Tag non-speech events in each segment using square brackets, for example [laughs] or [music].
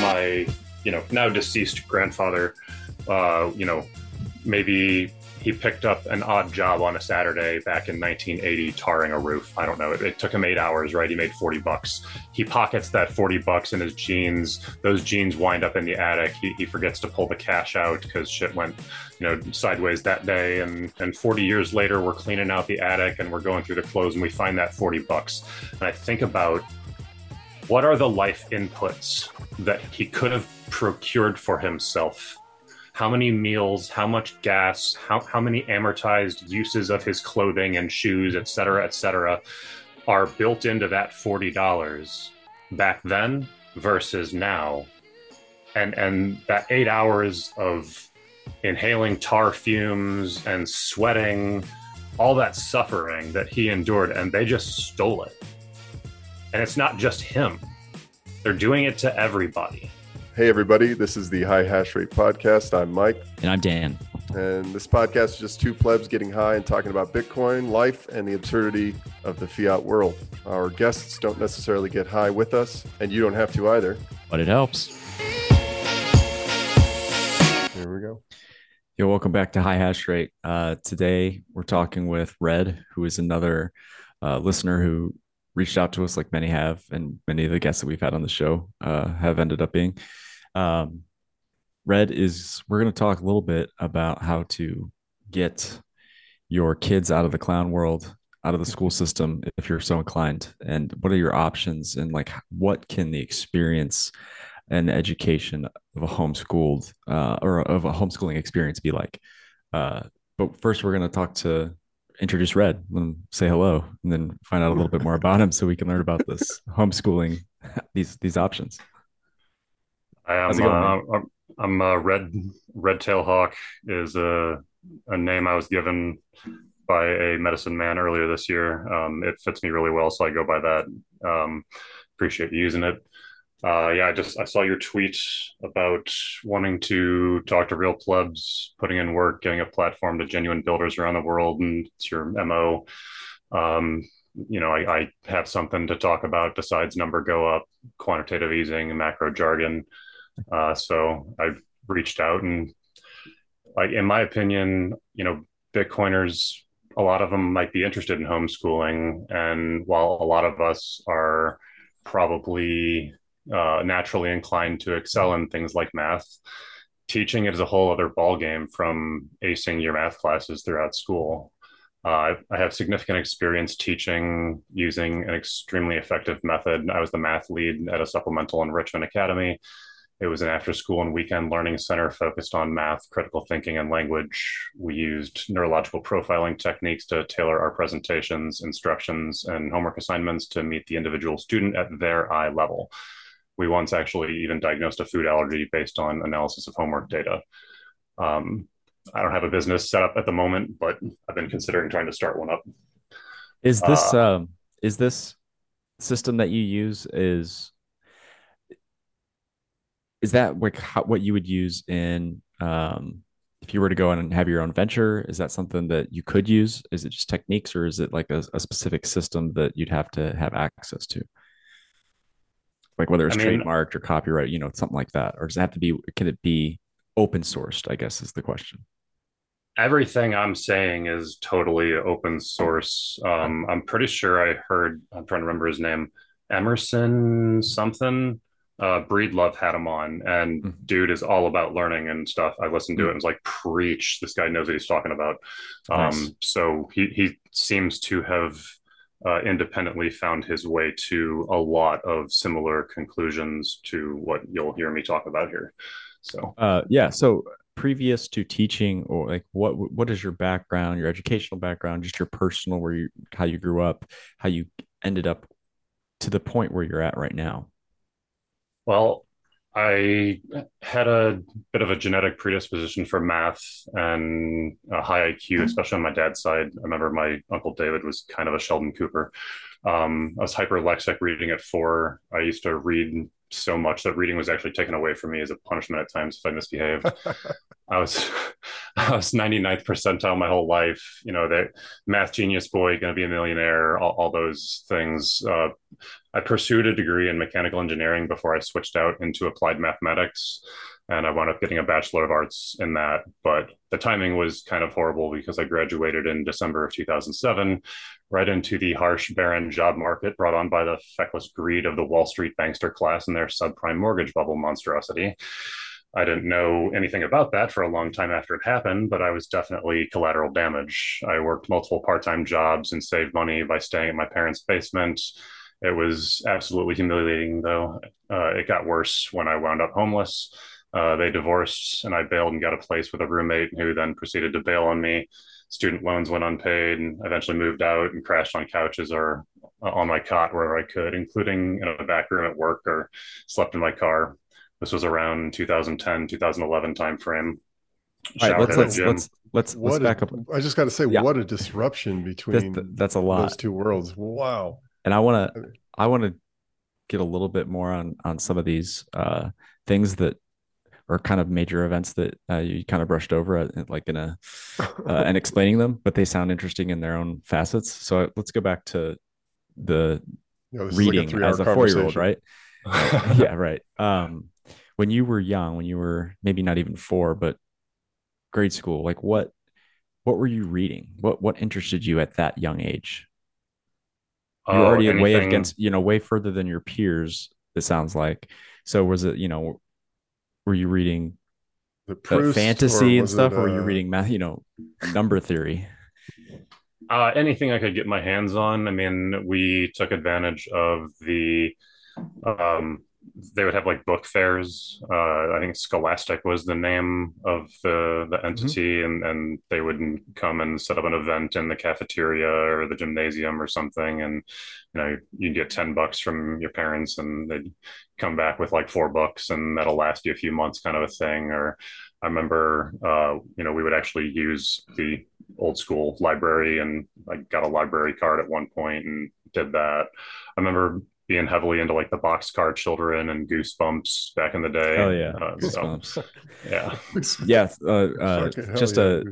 my you know now deceased grandfather uh, you know maybe he picked up an odd job on a Saturday back in 1980 tarring a roof. I don't know. It, it, took him eight hours, right? He made 40 bucks. He pockets that 40 bucks in his jeans. Those jeans wind up in the attic. He, he forgets to pull the cash out because shit went, you know, sideways that day. And, and 40 years later, we're cleaning out the attic and we're going through the clothes and we find that 40 bucks. And I think about what are the life inputs that he could have procured for himself how many meals, how much gas, how, how many amortized uses of his clothing and shoes, et cetera, et cetera, are built into that $40 back then versus now. And, and that eight hours of inhaling tar fumes and sweating, all that suffering that he endured, and they just stole it. And it's not just him, they're doing it to everybody. Hey, everybody, this is the High Hash Rate Podcast. I'm Mike. And I'm Dan. And this podcast is just two plebs getting high and talking about Bitcoin, life, and the absurdity of the fiat world. Our guests don't necessarily get high with us, and you don't have to either. But it helps. Here we go. Yo, welcome back to High Hash Rate. Uh, today, we're talking with Red, who is another uh, listener who reached out to us like many have, and many of the guests that we've had on the show uh, have ended up being. Um, Red is we're going to talk a little bit about how to get your kids out of the clown world, out of the school system, if you're so inclined, and what are your options, and like what can the experience and education of a homeschooled uh, or of a homeschooling experience be like? Uh, but first, we're going to talk to introduce Red and say hello, and then find out a little bit more about him, so we can learn about this [laughs] homeschooling, these these options. I am. Uh, I'm a red red tail hawk is a a name I was given by a medicine man earlier this year. Um, it fits me really well, so I go by that. Um, appreciate using it. Uh, yeah, I just I saw your tweet about wanting to talk to real plebs, putting in work, getting a platform to genuine builders around the world, and it's your mo. Um, you know, I, I, have something to talk about besides number go up, quantitative easing, macro jargon. Uh, so I reached out and, like, in my opinion, you know, Bitcoiners, a lot of them might be interested in homeschooling. And while a lot of us are probably uh, naturally inclined to excel in things like math, teaching is a whole other ballgame from acing your math classes throughout school. Uh, I have significant experience teaching using an extremely effective method. I was the math lead at a supplemental enrichment academy it was an after school and weekend learning center focused on math, critical thinking, and language. We used neurological profiling techniques to tailor our presentations, instructions, and homework assignments to meet the individual student at their eye level. We once actually even diagnosed a food allergy based on analysis of homework data. Um, I don't have a business set up at the moment, but I've been considering trying to start one up. Is this uh, um, is this system that you use is is that like how, what you would use in um, if you were to go and have your own venture is that something that you could use is it just techniques or is it like a, a specific system that you'd have to have access to like whether it's I mean, trademarked or copyright you know something like that or does it have to be can it be open sourced i guess is the question everything i'm saying is totally open source um, i'm pretty sure i heard i'm trying to remember his name emerson something uh, Breedlove had him on, and mm-hmm. dude is all about learning and stuff. I listened to mm-hmm. it and was like, preach. This guy knows what he's talking about. Nice. Um, so he he seems to have uh, independently found his way to a lot of similar conclusions to what you'll hear me talk about here. So uh, yeah, so previous to teaching or like what what is your background your educational background just your personal where you how you grew up how you ended up to the point where you're at right now well, I had a bit of a genetic predisposition for math and a high IQ, mm-hmm. especially on my dad's side. I remember my uncle David was kind of a Sheldon Cooper. Um, I was hyperlexic reading at four. I used to read so much that reading was actually taken away from me as a punishment at times if I misbehaved. [laughs] I was [laughs] I was 99th percentile my whole life. You know, that math genius boy, going to be a millionaire, all, all those things. Uh, I pursued a degree in mechanical engineering before I switched out into applied mathematics. And I wound up getting a Bachelor of Arts in that. But the timing was kind of horrible because I graduated in December of 2007, right into the harsh, barren job market brought on by the feckless greed of the Wall Street bankster class and their subprime mortgage bubble monstrosity. I didn't know anything about that for a long time after it happened, but I was definitely collateral damage. I worked multiple part time jobs and saved money by staying in my parents' basement. It was absolutely humiliating, though. Uh, it got worse when I wound up homeless. Uh, they divorced, and I bailed and got a place with a roommate who then proceeded to bail on me. Student loans went unpaid, and eventually moved out and crashed on couches or on my cot wherever I could, including in a back room at work or slept in my car this was around 2010, 2011 timeframe. All right, let's let's, let's let's let's back a, up. I just got to say, yeah. what a disruption between that's, that's a lot those two worlds. Wow. And I want to I want to get a little bit more on on some of these uh, things that are kind of major events that uh, you kind of brushed over, uh, like in a [laughs] uh, and explaining them, but they sound interesting in their own facets. So let's go back to the you know, reading like a as a four year old, right? [laughs] yeah, right. Um, when you were young, when you were maybe not even four, but grade school, like what what were you reading? What what interested you at that young age? You're oh, already anything... way against, you know, way further than your peers, it sounds like. So was it, you know, were you reading fantasy and stuff, it, uh... or were you uh, reading math, you know, number theory? Uh, anything I could get my hands on. I mean, we took advantage of the um, they would have like book fairs. Uh, I think Scholastic was the name of the the mm-hmm. entity, mm-hmm. and and they would come and set up an event in the cafeteria or the gymnasium or something, and you know you'd get ten bucks from your parents, and they'd come back with like four books, and that'll last you a few months, kind of a thing. Or I remember, uh, you know, we would actually use the old school library, and I got a library card at one point and did that. I remember being heavily into like the boxcar children and goosebumps back in the day. Oh yeah, uh, goosebumps. So, yeah, yeah. Uh, uh, just yeah,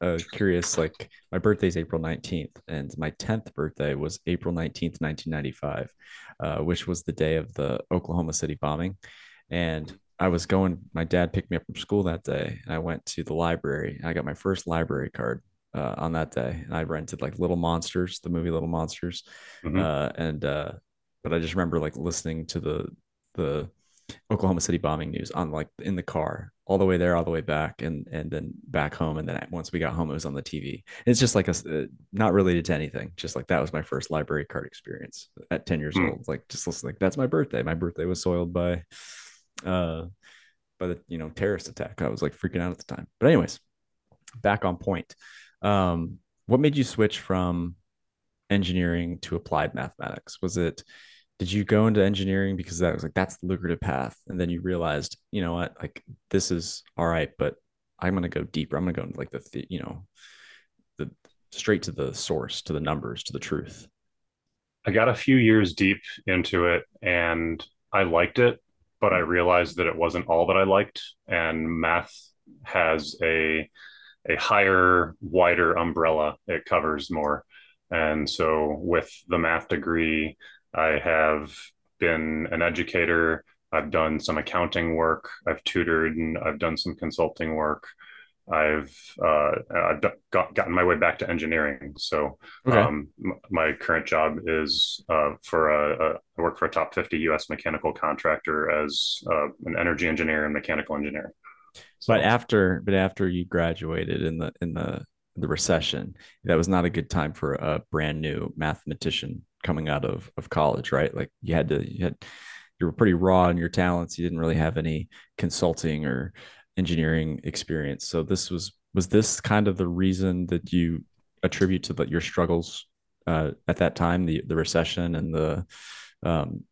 a, a, curious, like my birthday's April nineteenth, and my tenth birthday was April nineteenth, nineteen ninety five, uh, which was the day of the Oklahoma City bombing, and. I was going. My dad picked me up from school that day, and I went to the library. and I got my first library card uh, on that day, and I rented like Little Monsters, the movie Little Monsters, mm-hmm. uh, and uh, but I just remember like listening to the the Oklahoma City bombing news on like in the car all the way there, all the way back, and and then back home. And then once we got home, it was on the TV. It's just like a uh, not related to anything. Just like that was my first library card experience at ten years mm. old. Like just listening, like that's my birthday. My birthday was soiled by, uh, by the you know terrorist attack. I was like freaking out at the time. But anyways, back on point. Um, what made you switch from engineering to applied mathematics? Was it did you go into engineering because that was like that's the lucrative path? And then you realized you know what like this is all right but i'm going to go deeper. I'm going to go into like the, you know the straight to the source to the numbers to the truth. I got a few years deep into it and i liked it but i realized that it wasn't all that i liked. And math has a a higher wider umbrella. It covers more. And so with the math degree I have been an educator. I've done some accounting work. I've tutored and I've done some consulting work. I've uh, I've got, gotten my way back to engineering. So okay. um, my current job is uh, for a, a I work for a top 50 U.S. mechanical contractor as uh, an energy engineer and mechanical engineer. So, but after but after you graduated in the in the the recession, that was not a good time for a brand new mathematician coming out of of college, right? Like you had to you had you were pretty raw in your talents. You didn't really have any consulting or engineering experience. So this was was this kind of the reason that you attribute to the, your struggles uh, at that time, the the recession and the um,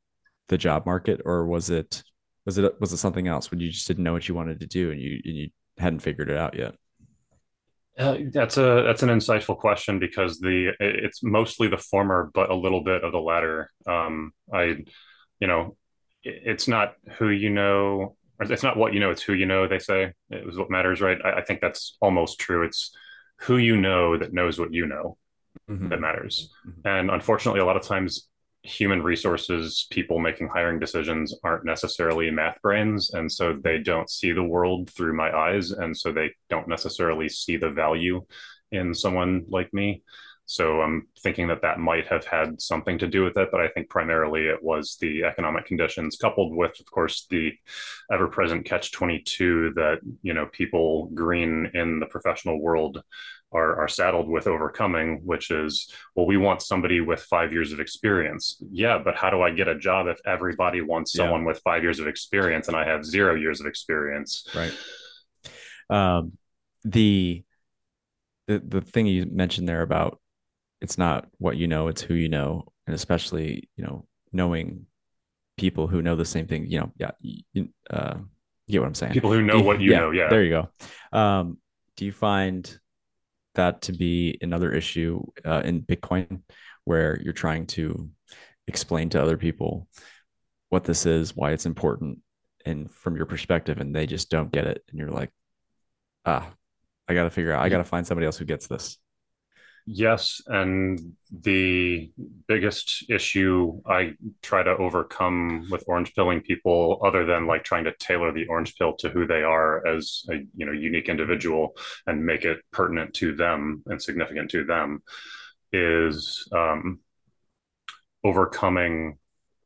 the job market, or was it was it was it something else when you just didn't know what you wanted to do and you and you hadn't figured it out yet? Uh, that's a that's an insightful question because the it's mostly the former, but a little bit of the latter. Um, I, you know, it's not who you know it's not what you know, it's who you know. They say it was what matters, right? I, I think that's almost true. It's who you know that knows what you know mm-hmm. that matters. Mm-hmm. And unfortunately, a lot of times human resources people making hiring decisions aren't necessarily math brains and so they mm-hmm. don't see the world through my eyes and so they don't necessarily see the value in someone like me. So i'm thinking that that might have had something to do with it but i think primarily it was the economic conditions coupled with of course the ever present catch 22 that you know people green in the professional world are, are saddled with overcoming, which is, well, we want somebody with five years of experience. Yeah, but how do I get a job if everybody wants someone yeah. with five years of experience and I have zero years of experience? Right. Um, the the the thing you mentioned there about it's not what you know, it's who you know, and especially you know knowing people who know the same thing. You know, yeah, you, uh, you get what I'm saying. People who know what you yeah, know. Yeah, there you go. Um, do you find that to be another issue uh, in Bitcoin where you're trying to explain to other people what this is, why it's important, and from your perspective, and they just don't get it. And you're like, ah, I got to figure out, I got to find somebody else who gets this. Yes, and the biggest issue I try to overcome with orange pilling people, other than like trying to tailor the orange pill to who they are as a you know unique individual and make it pertinent to them and significant to them, is um, overcoming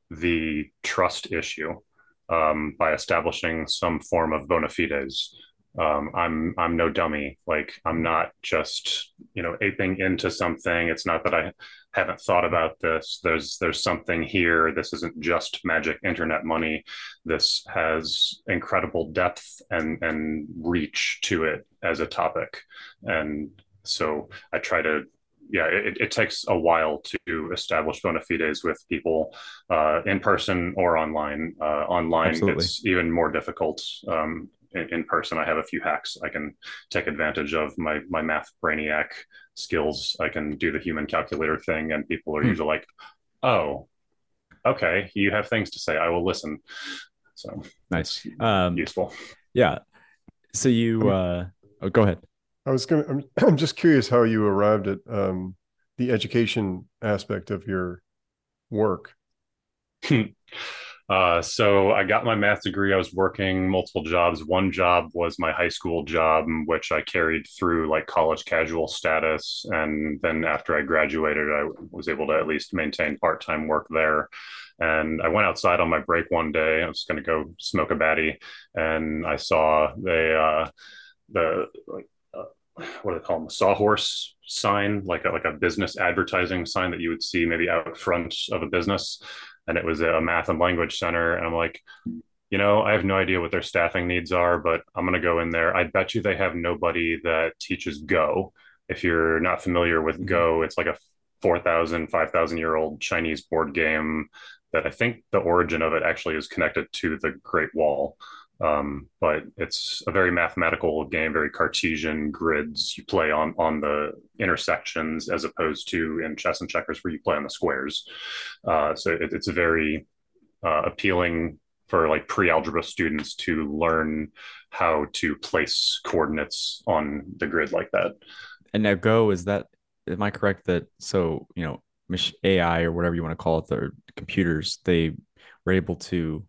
the trust issue um, by establishing some form of bona fides um, I'm I'm no dummy. Like I'm not just you know aping into something. It's not that I haven't thought about this. There's there's something here. This isn't just magic internet money. This has incredible depth and and reach to it as a topic. And so I try to yeah, it, it, takes a while to establish bona fides with people uh, in person or online. Uh, online, Absolutely. it's even more difficult. Um, in, in, person. I have a few hacks I can take advantage of my my math brainiac skills. I can do the human calculator thing, and people are hmm. usually like, "Oh, okay, you have things to say. I will listen." So nice, um, useful. Yeah. So you, uh, oh, go ahead. I was gonna. I'm, [clears throat] I'm just curious how you arrived at um, the education aspect of your work. [laughs] Uh, so I got my math degree. I was working multiple jobs. One job was my high school job, which I carried through like college casual status. And then after I graduated, I was able to at least maintain part time work there. And I went outside on my break one day. I was going to go smoke a batty, and I saw the uh, the like uh, what do they call them? A sawhorse sign, like a, like a business advertising sign that you would see maybe out front of a business and it was a math and language center. And I'm like, you know, I have no idea what their staffing needs are, but I'm going to go in there. I bet you they have nobody that teaches Go. If you're not familiar with mm-hmm. Go, it's like a 4,000, 5,000 year old Chinese board game that I think the origin of it actually is connected to the Great Wall. Um, but it's a very mathematical game, very Cartesian grids. You play on on the intersections as opposed to in chess and checkers where you play on the squares. Uh, so it, it's very uh, appealing for like pre-algebra students to learn how to place coordinates on the grid like that. And now Go is that am I correct that so you know AI or whatever you want to call it, the computers they were able to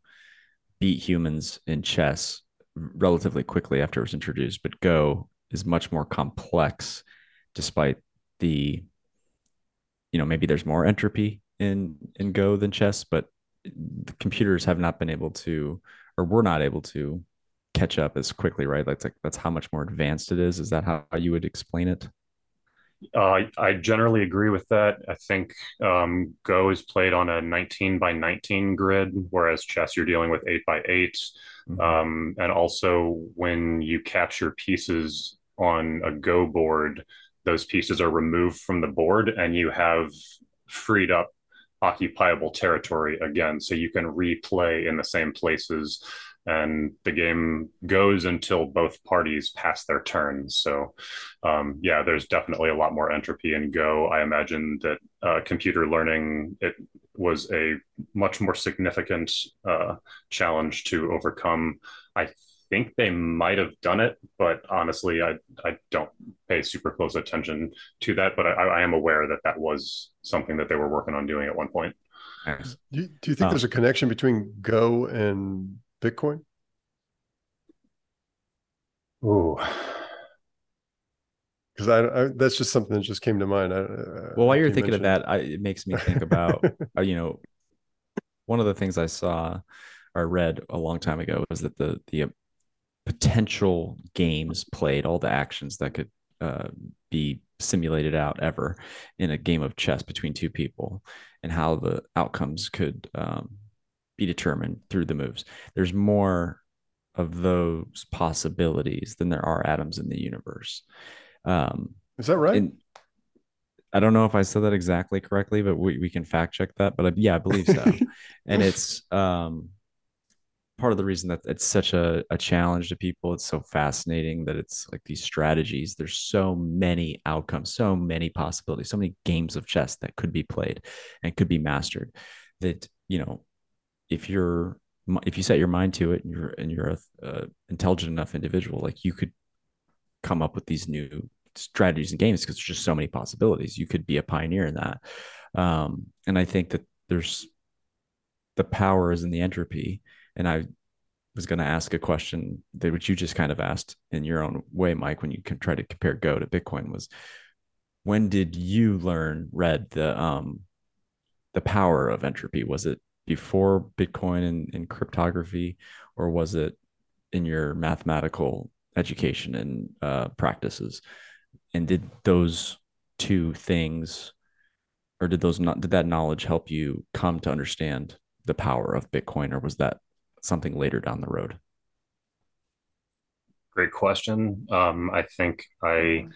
beat humans in chess relatively quickly after it was introduced, but Go is much more complex despite the you know maybe there's more entropy in in go than chess but the computers have not been able to or we're not able to catch up as quickly right? That's like that's how much more advanced it is. Is that how you would explain it uh, I generally agree with that. I think um, Go is played on a 19 by 19 grid, whereas chess you're dealing with 8 by 8. Mm-hmm. Um, and also, when you capture pieces on a Go board, those pieces are removed from the board and you have freed up occupiable territory again. So you can replay in the same places and the game goes until both parties pass their turns. So, um, yeah, there's definitely a lot more entropy in Go. I imagine that uh, computer learning it was a much more significant uh, challenge to overcome. I think they might have done it, but honestly, I I don't pay super close attention to that. But I, I am aware that that was something that they were working on doing at one point. Nice. Do, you, do you think um, there's a connection between Go and Bitcoin? Oh, because I, I, that's just something that just came to mind. I, well, while you're thinking mention. of that, I, it makes me think about [laughs] uh, you know one of the things I saw or read a long time ago was that the the potential games played, all the actions that could uh, be simulated out ever in a game of chess between two people, and how the outcomes could um, be determined through the moves. There's more of those possibilities than there are atoms in the universe. Um, Is that right? And I don't know if I said that exactly correctly, but we, we can fact check that. But uh, yeah, I believe so. [laughs] and it's um, part of the reason that it's such a, a challenge to people. It's so fascinating that it's like these strategies. There's so many outcomes, so many possibilities, so many games of chess that could be played and could be mastered. That you know, if you're if you set your mind to it and you're and you're a, a intelligent enough individual, like you could come up with these new strategies and games because there's just so many possibilities. You could be a pioneer in that. Um, and I think that there's the power is in the entropy. And I was going to ask a question that which you just kind of asked in your own way, Mike, when you can try to compare Go to Bitcoin was when did you learn Red the um the power of entropy? Was it before Bitcoin and, and cryptography, or was it in your mathematical education and uh, practices? And did those two things, or did those not did that knowledge help you come to understand the power of Bitcoin, or was that something later down the road? Great question. Um, I think I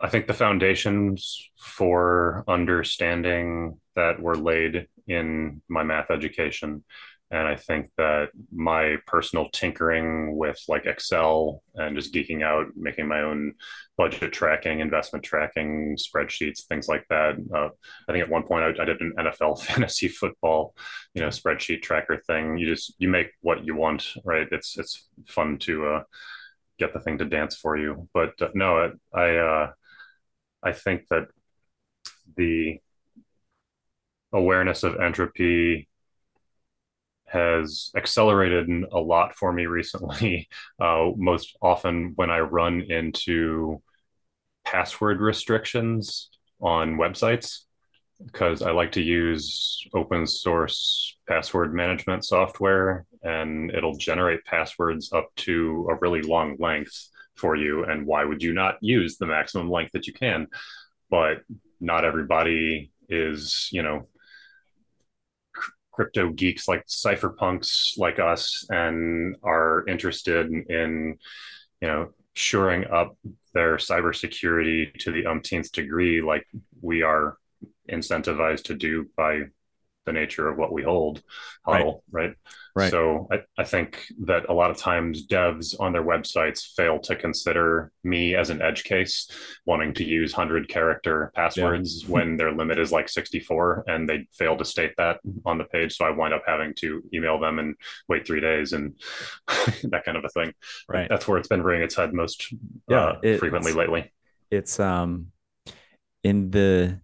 I think the foundations for understanding that were laid in my math education. And I think that my personal tinkering with like Excel and just geeking out, making my own budget tracking, investment tracking, spreadsheets, things like that. Uh, I think at one point I, I, did an NFL [laughs] fantasy football, you know, spreadsheet tracker thing. You just you make what you want, right? It's it's fun to uh, get the thing to dance for you. But uh, no, I uh, I think that the awareness of entropy has accelerated a lot for me recently. [laughs] Uh, most often when I run into password restrictions on websites, because I like to use open source password management software and it'll generate passwords up to a really long length for you. And why would you not use the maximum length that you can? But not everybody is, you know, crypto geeks like cypherpunks like us and are interested in, in you know shoring up their cybersecurity to the umpteenth degree like we are incentivized to do by the nature of what we hold HODL, right? right? Right. So I, I think that a lot of times devs on their websites fail to consider me as an edge case, wanting to use 100 character passwords yeah. [laughs] when their limit is like 64 and they fail to state that on the page. So I wind up having to email them and wait three days and [laughs] that kind of a thing. Right. That's where it's been rearing its head most yeah, uh, it, frequently lately. It's um in the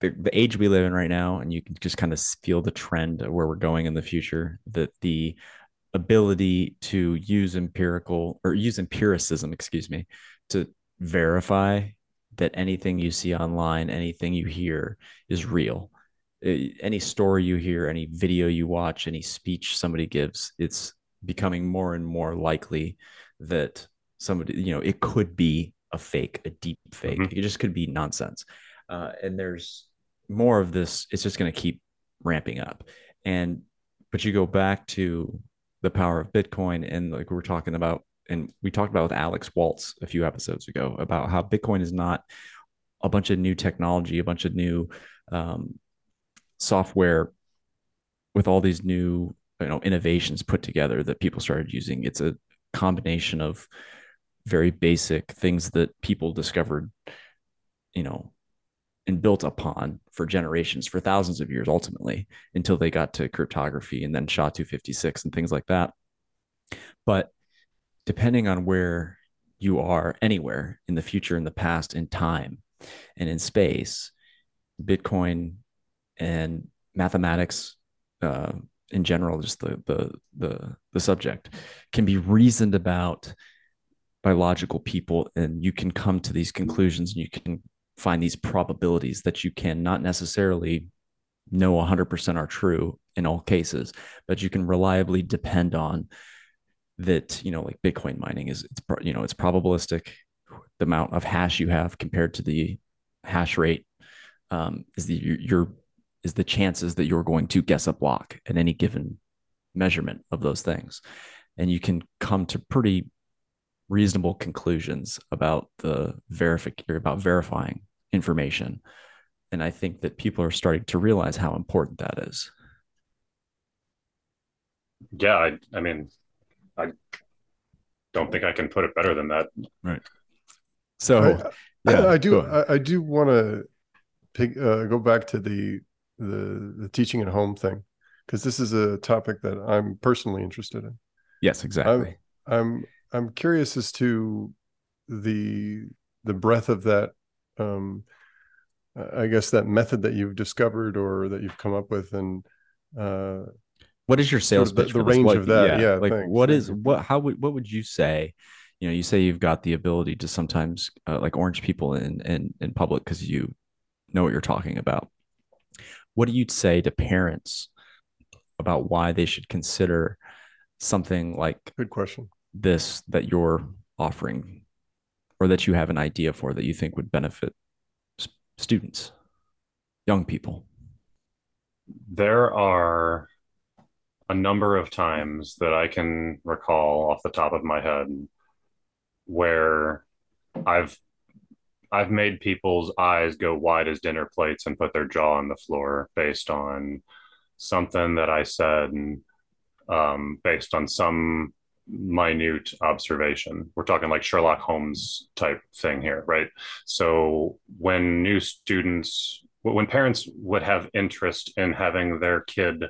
the, the age we live in right now, and you can just kind of feel the trend of where we're going in the future, that the ability to use empirical or use empiricism, excuse me, to verify that anything you see online, anything you hear is real. Any story you hear, any video you watch, any speech somebody gives, it's becoming more and more likely that somebody, you know, it could be a fake, a deep fake. Mm-hmm. It just could be nonsense. Uh, and there's more of this. It's just going to keep ramping up. And but you go back to the power of Bitcoin, and like we are talking about, and we talked about with Alex Waltz a few episodes ago about how Bitcoin is not a bunch of new technology, a bunch of new um, software with all these new you know innovations put together that people started using. It's a combination of very basic things that people discovered, you know, and built upon for generations, for thousands of years, ultimately, until they got to cryptography and then SHA 256 and things like that. But depending on where you are anywhere in the future, in the past, in time, and in space, Bitcoin and mathematics uh, in general, just the, the the the subject, can be reasoned about by logical people, and you can come to these conclusions, and you can find these probabilities that you can not necessarily know 100% are true in all cases, but you can reliably depend on that you know like bitcoin mining is it's you know it's probabilistic. The amount of hash you have compared to the hash rate um, is the your is the chances that you're going to guess a block at any given measurement of those things. And you can come to pretty reasonable conclusions about the verific about verifying information and i think that people are starting to realize how important that is yeah i, I mean I don't think I can put it better than that. Right. So I, yeah, I do. I, I, do want to pick, uh, go back to the the the teaching at home thing because this is a topic that I'm personally interested in. Yes, exactly. I'm I'm, I'm curious as to the the breadth of that. Um, I guess that method that you've discovered or that you've come up with, and uh, what is your sales sort of the, the range what, of that? Yeah, yeah like thanks. what is what? How would what would you say? You know, you say you've got the ability to sometimes uh, like orange people in in in public because you know what you're talking about. What do you say to parents about why they should consider something like good question this that you're offering or that you have an idea for that you think would benefit students, young people? There are a number of times that I can recall off the top of my head where I've I've made people's eyes go wide as dinner plates and put their jaw on the floor based on something that I said um, based on some minute observation. We're talking like Sherlock Holmes type thing here, right? So when new students, when parents would have interest in having their kid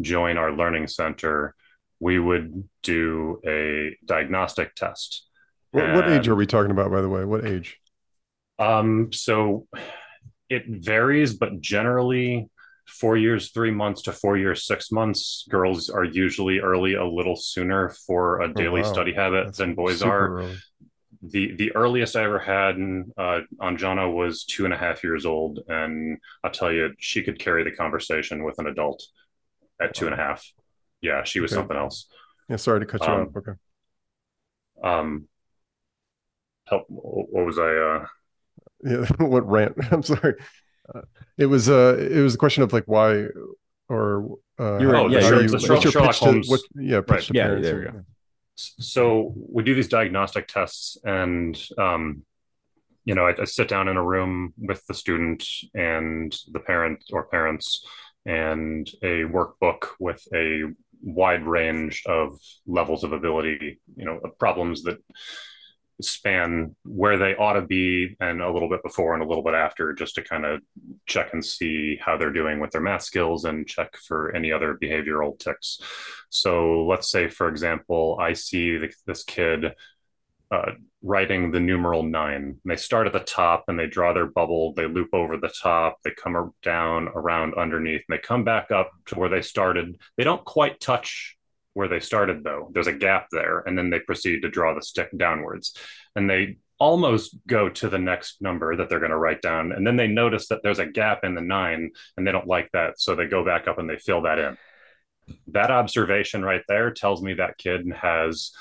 join our learning center, we would do a diagnostic test. What, what age are we talking about, by the way? What age? Um, so it varies, but generally, four years, three months to four years, six months. Girls are usually early a little sooner for a oh, daily oh, wow. study habit That's than boys are. Early. The the earliest I ever had uh, on Jana was two and a half years old, and I'll tell you, she could carry the conversation with an adult at two and a half. Yeah, she was okay. something else. Yeah, sorry to cut you um, off. Okay. Um, help. What was I? Uh... Yeah, [laughs] what rant? [laughs] I'm sorry. Uh, it was uh, it was a question of like why or uh, you were, oh, yeah, sure, you, your Sherlock Holmes. To, what, yeah, right. yeah, there we go. So we do these diagnostic tests, and um, you know, I, I, sit down in a room with the student and the parent or parents, and a workbook with a wide range of levels of ability, you know, problems that span where they ought to be and a little bit before and a little bit after just to kind of check and see how they're doing with their math skills and check for any other behavioral ticks. So let's say, for example, I see this kid uh, writing the numeral nine. They start at the top and they draw their bubble. They loop over the top. They come down around underneath. And they come back up to where they started. They don't quite touch where they started though. There's a gap there, and then they proceed to draw the stick downwards, and they almost go to the next number that they're going to write down, and then they notice that there's a gap in the nine, and they don't like that, so they go back up and they fill that in. That observation right there tells me that kid has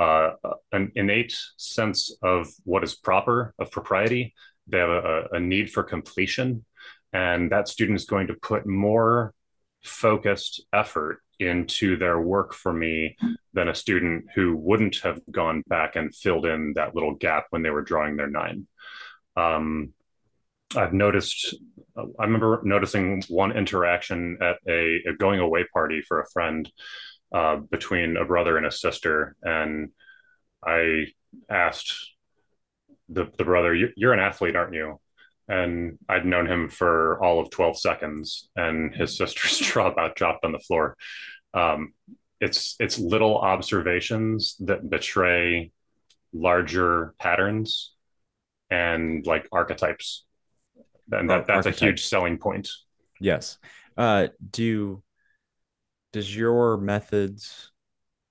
uh, an innate sense of what is proper, of propriety. They have a, a need for completion. And that student is going to put more focused effort into their work for me than a student who wouldn't have gone back and filled in that little gap when they were drawing their nine. Um, I've noticed, I remember noticing one interaction at a, a going away party for a friend uh, between a brother and a sister. And I asked the, the brother, You're an athlete, aren't you? And I'd known him for all of 12 seconds, and his [laughs] sister's [laughs] jaw about dropped on the floor. Um, it's it's little observations that betray larger patterns and like archetypes, and that, that's archetypes. a huge selling point. Yes. Uh, do does your methods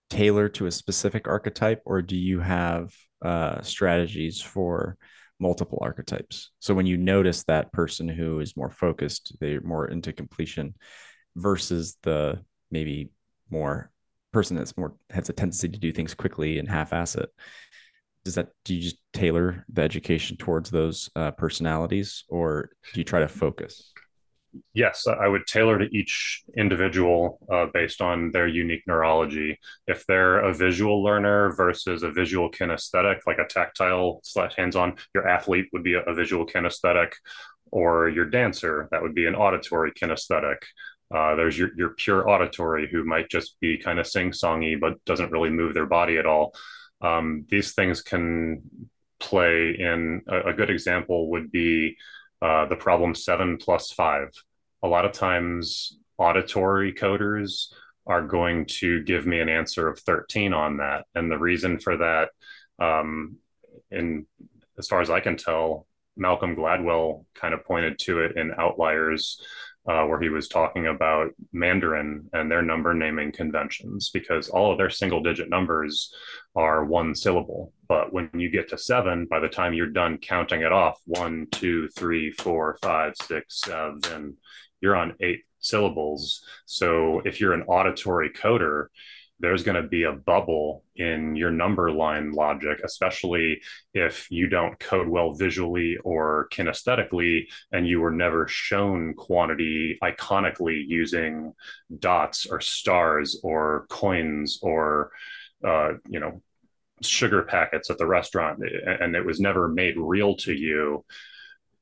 tailor to a specific archetype, or do you have uh, strategies for multiple archetypes. So when you notice that person who is more focused, they're more into completion versus the maybe more person that's more has a tendency to do things quickly and half-ass it. Does that do you just tailor the education towards those uh, personalities, or do you try to focus? Yes, I would tailor to each individual uh, based on their unique neurology. If they're a visual learner versus a visual kinesthetic, like a tactile slash hands-on, your athlete would be a, visual kinesthetic, or your dancer that would be an auditory kinesthetic. Uh, there's your, your pure auditory who might just be kind of sing-songy but doesn't really move their body at all. Um, these things can play in a, a good example would be uh, the problem seven plus five. A lot of times, auditory coders are going to give me an answer of 13 on that. And the reason for that, um, in as far as I can tell, Malcolm Gladwell kind of pointed to it in Outliers uh, where he was talking about Mandarin and their number naming conventions because all of their single digit numbers are one syllable. But when you get to seven, by the time you're done counting it off, one, two, three, four, five, six, seven, you're on eight syllables. So if you're an auditory coder, there's going to be a bubble in your number line logic, especially if you don't code well visually or kinesthetically, and you were never shown quantity iconically using dots or stars or coins or, uh, you know, sugar packets at the restaurant, and it was never made real to you.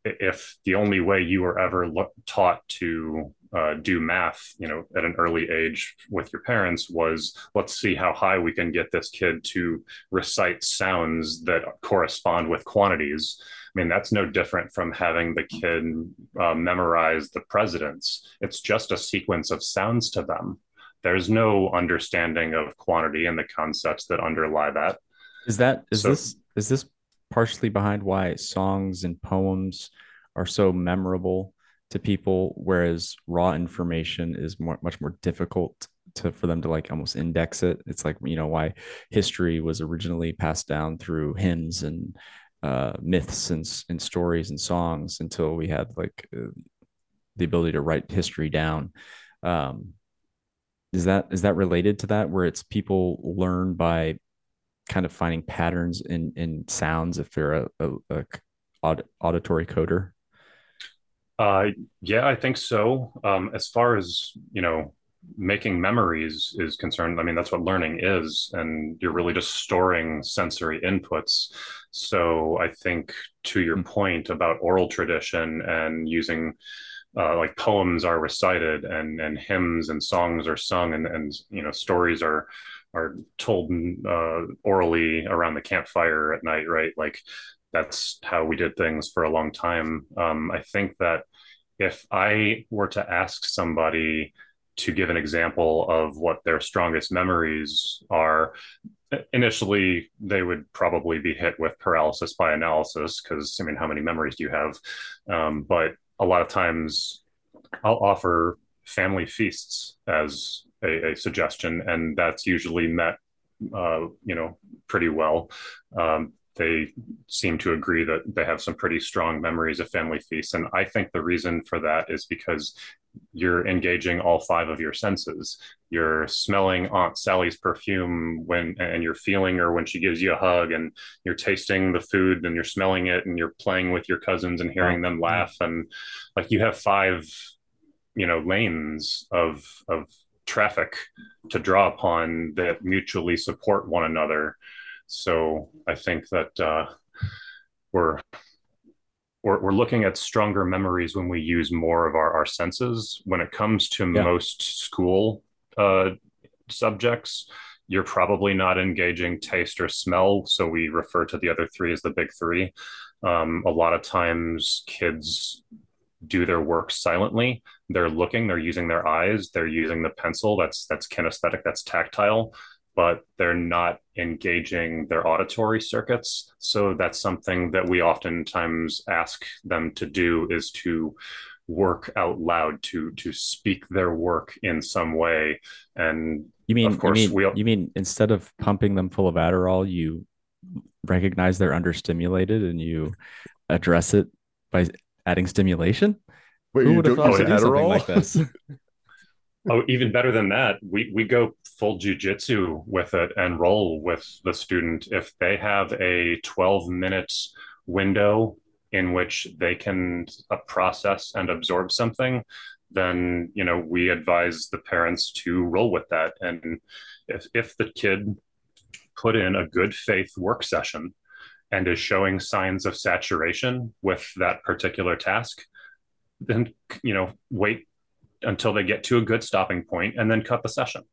If the only way you were ever lo- taught to uh, do math, you know, at an early age with your parents was let's see how high we can get this kid to recite sounds that correspond with quantities. I mean, that's no different from having the kid uh, memorize the presidents. It's just a sequence of sounds to them. There's no understanding of quantity and the concepts that underlie that. Is that is so, this is this partially behind why songs and poems are so memorable? To people, whereas raw information is more, much more difficult to for them to like almost index it. It's like you know why history was originally passed down through hymns and uh, myths and, and stories and songs until we had like uh, the ability to write history down. Um, is that is that related to that where it's people learn by kind of finding patterns in in sounds if they're a, a, a auditory coder uh, yeah, I think so. Um, as far as you know, making memories is concerned, I mean that's what learning is, and you're really just storing sensory inputs. So I think to your hmm. point about oral tradition and using uh, like poems are recited and and hymns and songs are sung and and you know stories are are told uh, orally around the campfire at night, right? Like that's how we did things for a long time. Um, I think that if I were to ask somebody to give an example of what their strongest memories are, initially they would probably be hit with paralysis by analysis because I mean, how many memories do you have? Um, but a lot of times I'll offer family feasts as a, a suggestion, and that's usually met, uh, you know, pretty well. Um, they seem to agree that they have some pretty strong memories of family feasts. And I think the reason for that is because you're engaging all five of your senses. You're smelling Aunt Sally's perfume when, and you're feeling her when she gives you a hug, and you're tasting the food and you're smelling it, and you're playing with your cousins and hearing them laugh. And like you have five, you know, lanes of, of traffic to draw upon that mutually support one another. So I think that uh, we're, we're, we're looking at stronger memories when we use more of our, our senses. When it comes to yeah. most school uh, subjects, you're probably not engaging taste or smell. So we refer to the other three as the big three. Um, a lot of times, kids do their work silently. They're looking, they're using their eyes, they're using the pencil. That's that's kinesthetic, that's tactile, but they're not engaging their auditory circuits. So that's something that we oftentimes ask them to do is to work out loud to to speak their work in some way and you mean of course you mean, we you mean instead of pumping them full of adderall you recognize they're understimulated and you address it by adding stimulation Wait, Who would have thought to do something like this? [laughs] oh, even better than that, we we go full jujitsu with it and roll with the student. If they have a 12 minutes window in which they can uh, process and absorb something then you know we advise the parents to roll with that. And if, if the kid put in a good faith work session and is showing signs of saturation with that particular task then you know wait until they get to a good stopping point and then cut the session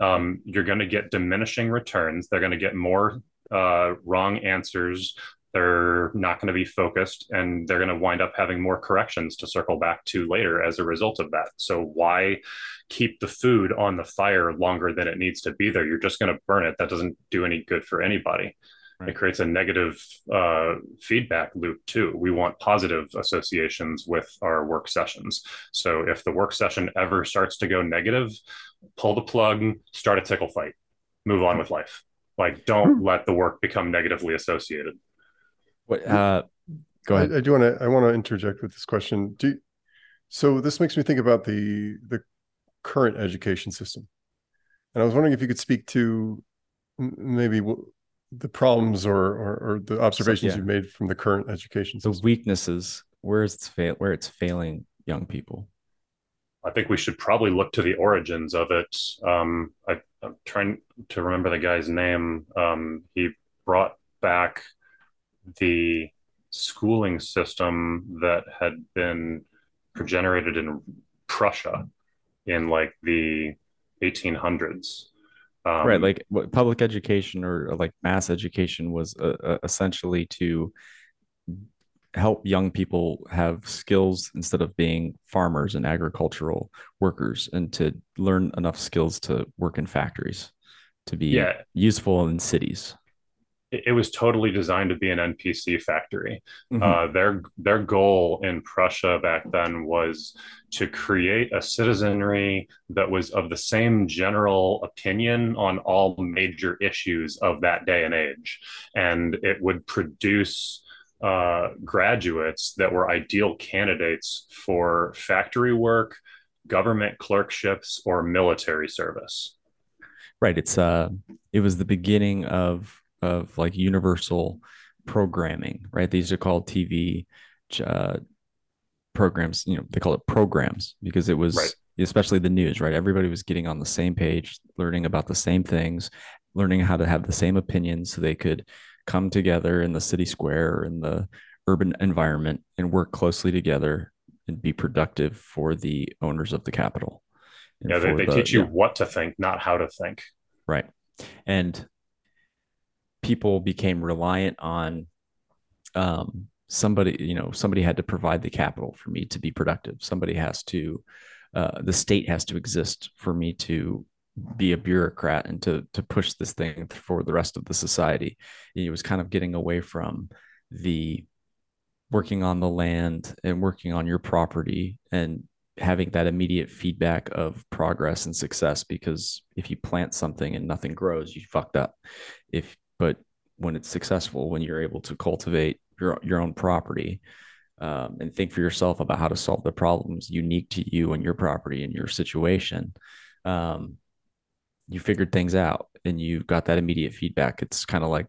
um, you're going to get diminishing returns they're going to get more uh, wrong answers they're not going to be focused and they're going to wind up having more corrections to circle back to later as a result of that. So, why keep the food on the fire longer than it needs to be there? You're just going to burn it. That doesn't do any good for anybody. Right. It creates a negative uh, feedback loop too. We want positive associations with our work sessions. So, if the work session ever starts to go negative, pull the plug, start a tickle fight, move on with life. Like, don't hmm. let the work become negatively associated. What? Uh, go ahead. I, I do want to. I want to interject with this question. Do you, so. This makes me think about the the current education system, and I was wondering if you could speak to maybe the problems or or, or the observations so, yeah. you've made from the current education system. The weaknesses. Where it's fail. Where it's failing young people. I think we should probably look to the origins of it. Um, I, am trying to remember the guy's name. Um, he brought back the schooling system that had been generated in Prussia in like the 1800s. Um, right, like public education or, or like mass education was uh, uh, essentially to help young people have skills instead of being farmers and agricultural workers and to learn enough skills to work in factories to be yeah. useful in cities it was totally designed to be an NPC factory. Mm-hmm. Uh, their their goal in Prussia back then was to create a citizenry that was of the same general opinion on all major issues of that day and age, and it would produce uh, graduates that were ideal candidates for factory work, government clerkships, or military service. Right. It's uh, it was the beginning of of like universal programming, right? These are called TV uh, programs. You know, they call it programs because it was right. especially the news, right? Everybody was getting on the same page, learning about the same things, learning how to have the same opinions, so they could come together in the city square or in the urban environment and work closely together and be productive for the owners of the capital. Yeah, they, they the, teach you yeah. what to think, not how to think. Right. And people became reliant on um, somebody you know somebody had to provide the capital for me to be productive. Somebody has to uh, the state has to exist for me to be a bureaucrat and to to push this thing for the rest of the society. It was kind of getting away from the working on the land and working on your property and having that immediate feedback of progress and success because if you plant something and nothing grows you fucked up. If but when it's successful, when you're able to cultivate your your own property um, and think for yourself about how to solve the problems unique to you and your property and your situation, um, you figured things out and you got that immediate feedback. It's kind of like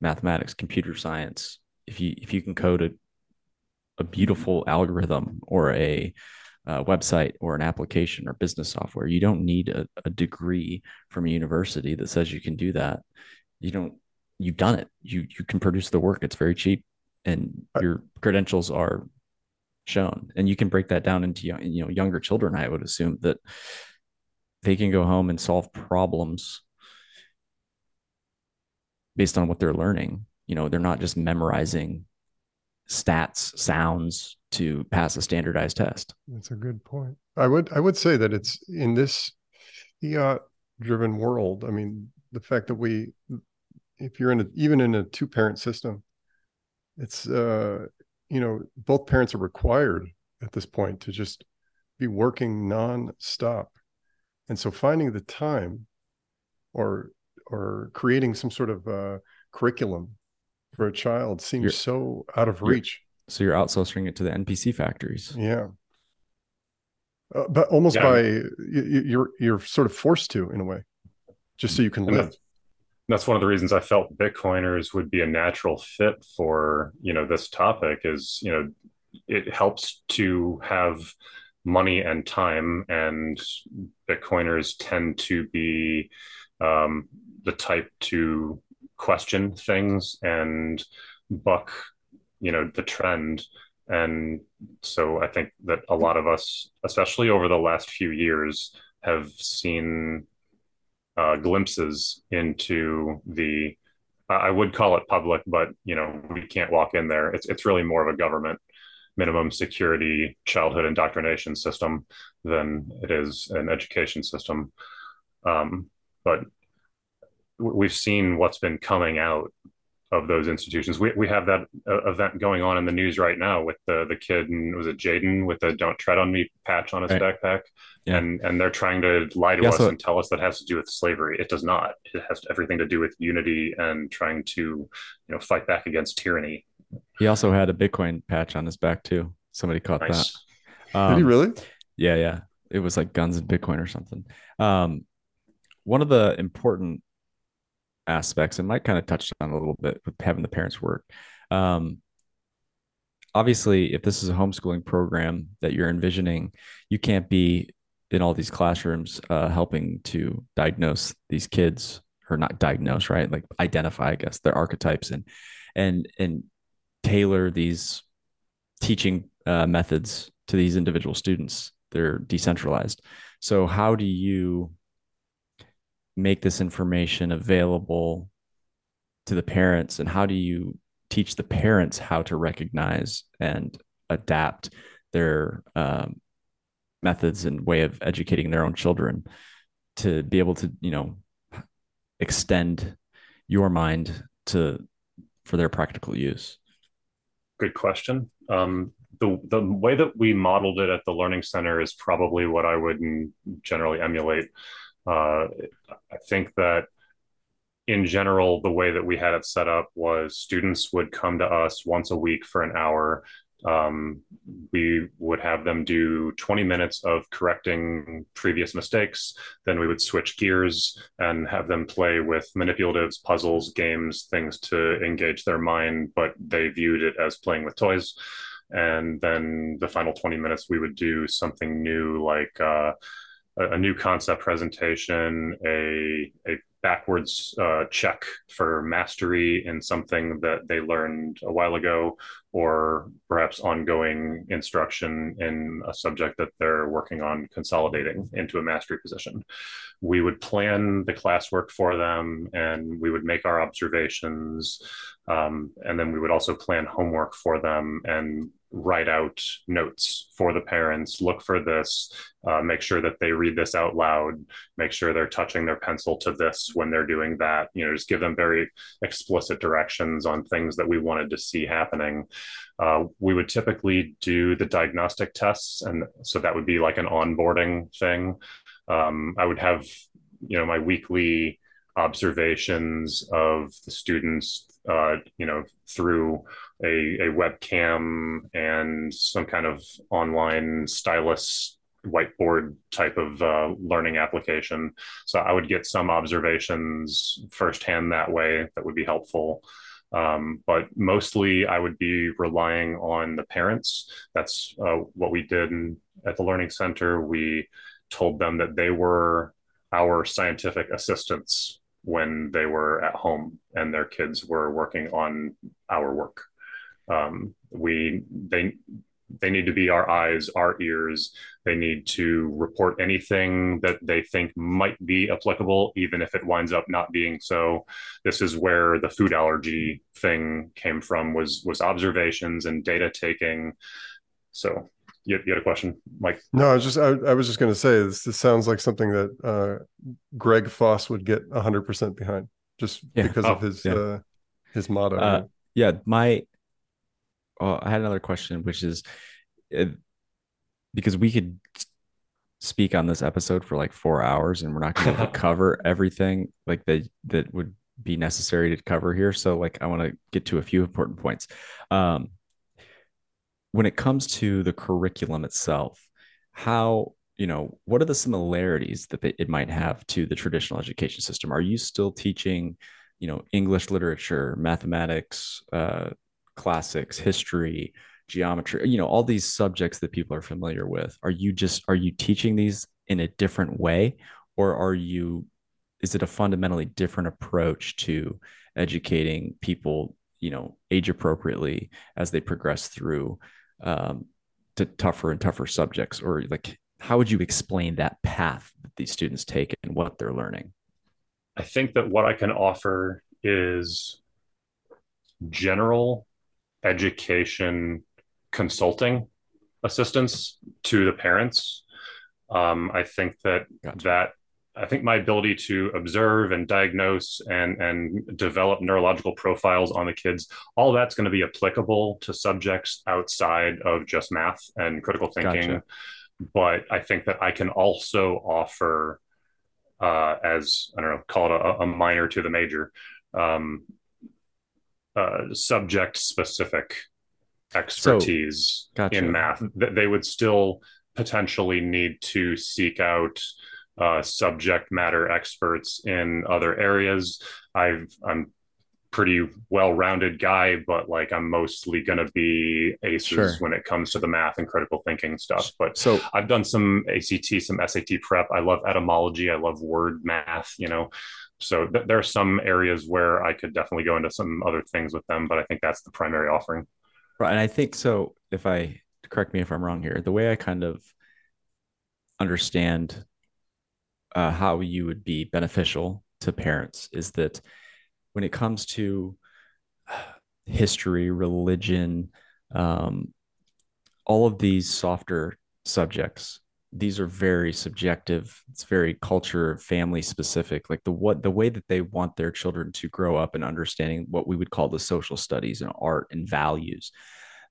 mathematics, computer science. If you if you can code a a beautiful algorithm or a uh, website or an application or business software. You don't need a, a, degree from a university that says you can do that you don't you've done it you you can produce the work it's very cheap and your credentials are shown and you can break that down into you know younger children i would assume that they can go home and solve problems based on what they're learning you know they're not just memorizing stats sounds to pass a standardized test. That's a good point. I would I would say that it's in this fiat driven world. I mean, the fact that we if you're in a even in a two parent system, it's uh you know, both parents are required at this point to just be working non-stop. And so finding the time or or creating some sort of uh curriculum for a child seems you're, so out of reach. So you're outsourcing it to the NPC factories. Yeah. Uh, but almost yeah. by you, you're you're sort of forced to in a way, just so you can live. That's, that's one of the reasons I felt Bitcoiners would be a natural fit for you know this topic. Is you know it helps to have money and time, and Bitcoiners tend to be um, the type to question things and buck you know the trend and so i think that a lot of us especially over the last few years have seen uh, glimpses into the i would call it public but you know we can't walk in there. It's, it's really more of a government minimum security childhood indoctrination system than it is an education system. Um, but we've seen what's been coming out of those institutions. We, we have that uh, event going on in the news right now with the the kid and was it Jaden with the "Don't Tread on Me" patch on his right. backpack, yeah. and and they're trying to lie to yeah, us so- and tell us that has to do with slavery. It does not. It has everything to do with unity and trying to you know fight back against tyranny. He also had a Bitcoin patch on his back too. Somebody caught nice. that. Um, Did he really? Yeah, yeah. It was like guns and Bitcoin or something. Um, one of the important aspects and Mike kind of touched on a little bit with having the parents work. Um, obviously, if this is a homeschooling program that you're envisioning, you can't be in all these classrooms uh, helping to diagnose these kids or not diagnose, right? Like identify, I guess, their archetypes and and and tailor these teaching uh, methods to these individual students. They're decentralized. So how do you make this information available to the parents? And how do you teach the parents how to recognize and adapt their um, methods and way of educating their own children to be able to you know extend your mind to for their practical use? Good question. Um, the the way that we modeled it at the learning center is probably what i would generally emulate uh, I think that in general, the way that we had it set up was students would come to us once a week for an hour. Um, we would have them do 20 minutes of correcting previous mistakes. Then we would switch gears and have them play with manipulatives, puzzles, games, things to engage their mind, but they viewed it as playing with toys. And then the final 20 minutes, we would do something new like, uh, a, new concept presentation, a, a backwards uh, check for mastery in something that they learned a while ago, or perhaps ongoing instruction in a subject that they're working on consolidating into a mastery position. We would plan the classwork for them and we would make our observations. Um, and then we would also plan homework for them and write out notes for the parents look for this uh, make sure that they read this out loud make sure they're touching their pencil to this when they're doing that you know just give them very explicit directions on things that we wanted to see happening. Uh, we would typically do the diagnostic tests and so that would be like an onboarding thing. Um, i would have you know my weekly observations of the students uh, you know through a, a webcam and some kind of online stylus whiteboard type of uh, learning application. So I would get some observations firsthand that way that would be helpful. Um, but mostly I would be relying on the parents. That's uh, what we did in, at the Learning Center. We told them that they were our scientific assistants when they were at home and their kids were working on our work um, we they they need to be our eyes, our ears. They need to report anything that they think might be applicable, even if it winds up not being so. This is where the food allergy thing came from was was observations and data taking. So you, you had a question, Mike? No, I was just I, I was just going to say this, this sounds like something that uh, Greg Foss would get hundred percent behind, just yeah. because oh, of his yeah. uh, his motto. Uh, yeah, my uh, I had another question, which is it, because we could speak on this episode for like four hours, and we're not going to [laughs] cover everything like that that would be necessary to cover here. So, like, I want to get to a few important points. Um, when it comes to the curriculum itself, how you know what are the similarities that they, it might have to the traditional education system? Are you still teaching, you know, English literature, mathematics, uh, classics, history, geometry, you know, all these subjects that people are familiar with. Are you just are you teaching these in a different way or are you is it a fundamentally different approach to educating people, you know, age appropriately as they progress through um, to tougher and tougher subjects or like how would you explain that path that these students take and what they're learning? I think that what I can offer is general education consulting assistance to the parents. Um, I think that gotcha. that I think my ability to observe and diagnose and and develop neurological profiles on the kids, all that's going to be applicable to subjects outside of just math and critical thinking. Gotcha. But I think that I can also offer, uh, as I don't know, call it a, a minor to the major, um, uh, subject specific expertise so, gotcha. in math. They would still potentially need to seek out uh, subject matter experts in other areas. I've I'm pretty well-rounded guy, but like I'm mostly going to be aces sure. when it comes to the math and critical thinking stuff. But so I've done some ACT, some SAT prep. I love etymology. I love word math. You know, so th- there are some areas where I could definitely go into some other things with them, but I think that's the primary offering. Right. And I think so. If I correct me if I'm wrong here, the way I kind of understand uh, how you would be beneficial to parents is that when it comes to history, religion, um, all of these softer subjects, these are very subjective it's very culture family specific like the what the way that they want their children to grow up and understanding what we would call the social studies and art and values.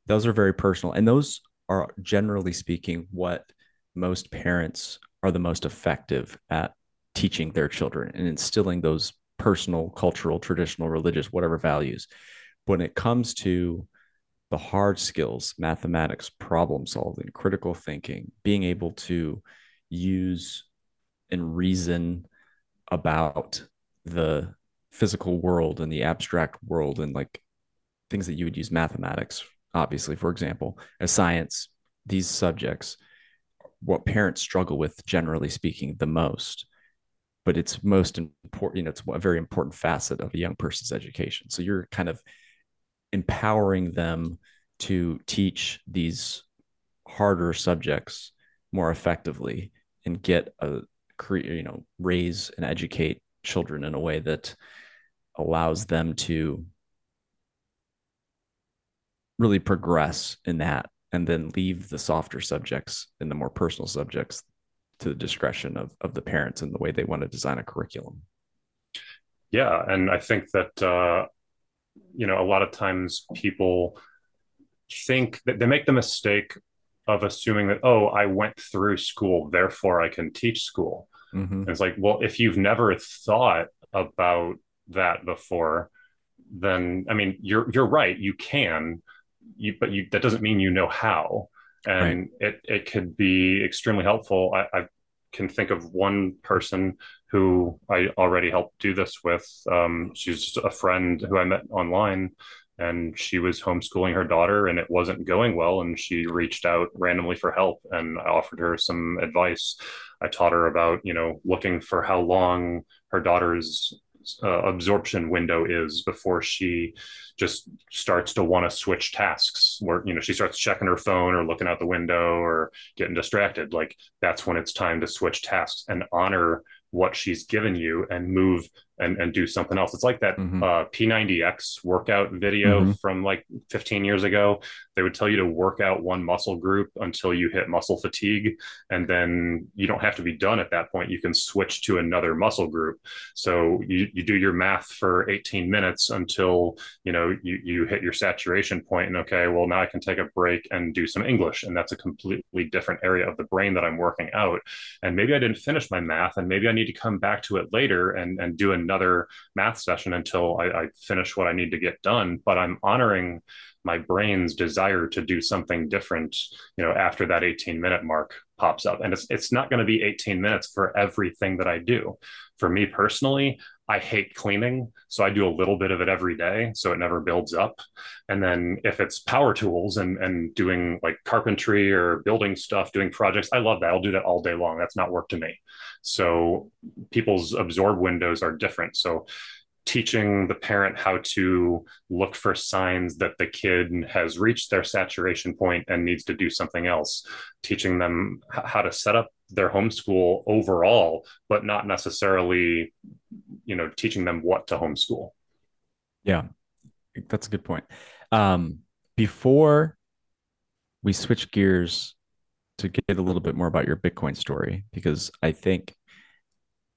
Those are very personal and those are generally speaking what most parents are the most effective at teaching their children and instilling those personal cultural traditional religious whatever values. When it comes to the hard skills, mathematics, problem solving, critical thinking, being able to use and reason about the physical world and the abstract world and like things that you would use mathematics, obviously, for example, as science, these subjects, what parents struggle with, generally speaking, the most. But it's most important, you know, it's a very important facet of a young person's education. So you're kind of empowering them to teach these harder subjects more effectively and get a create you know raise and educate children in a way that allows them to really progress in that and then leave the softer subjects and the more personal subjects to the discretion of, of the parents and the way they want to design a curriculum. Yeah and i think that uh, you know a lot of times people think that they make the mistake of assuming that oh i went through school therefore i can teach school mm-hmm. it's like well if you've never thought about that before then i mean you're you're right you can you but you that doesn't mean you know how and right. it it could be extremely helpful I, I can think of one person who I already helped do this with. Um, she's a friend who I met online, and she was homeschooling her daughter, and it wasn't going well. And she reached out randomly for help, and I offered her some advice. I taught her about, you know, looking for how long her daughter's uh, absorption window is before she just starts to want to switch tasks where you know she starts checking her phone or looking out the window or getting distracted like that's when it's time to switch tasks and honor what she's given you and move and, and do something else. It's like that mm-hmm. uh, P90X workout video mm-hmm. from like 15 years ago. They would tell you to work out one muscle group until you hit muscle fatigue. And then you don't have to be done at that point. You can switch to another muscle group. So you, you do your math for 18 minutes until, you know, you, you hit your saturation point and okay, well, now I can take a break and do some English. And that's a completely different area of the brain that I'm working out. And maybe I didn't finish my math and maybe I need to come back to it later and, and do another math session until I, I finish what I need to get done. But I'm honoring my brain's desire to do something different you know after that 18 minute mark pops up and it's it's not going to be 18 minutes for everything that I do for me personally I hate cleaning so I do a little bit of it every day so it never builds up. And then if it's power tools and and doing like carpentry or building stuff doing projects I love that. I'll do that all day long. That's not work to me. So people's absorb windows are different. So teaching the parent how to look for signs that the kid has reached their saturation point and needs to do something else teaching them how to set up their homeschool overall but not necessarily you know teaching them what to homeschool. Yeah that's a good point. Um, before we switch gears to get a little bit more about your bitcoin story because i think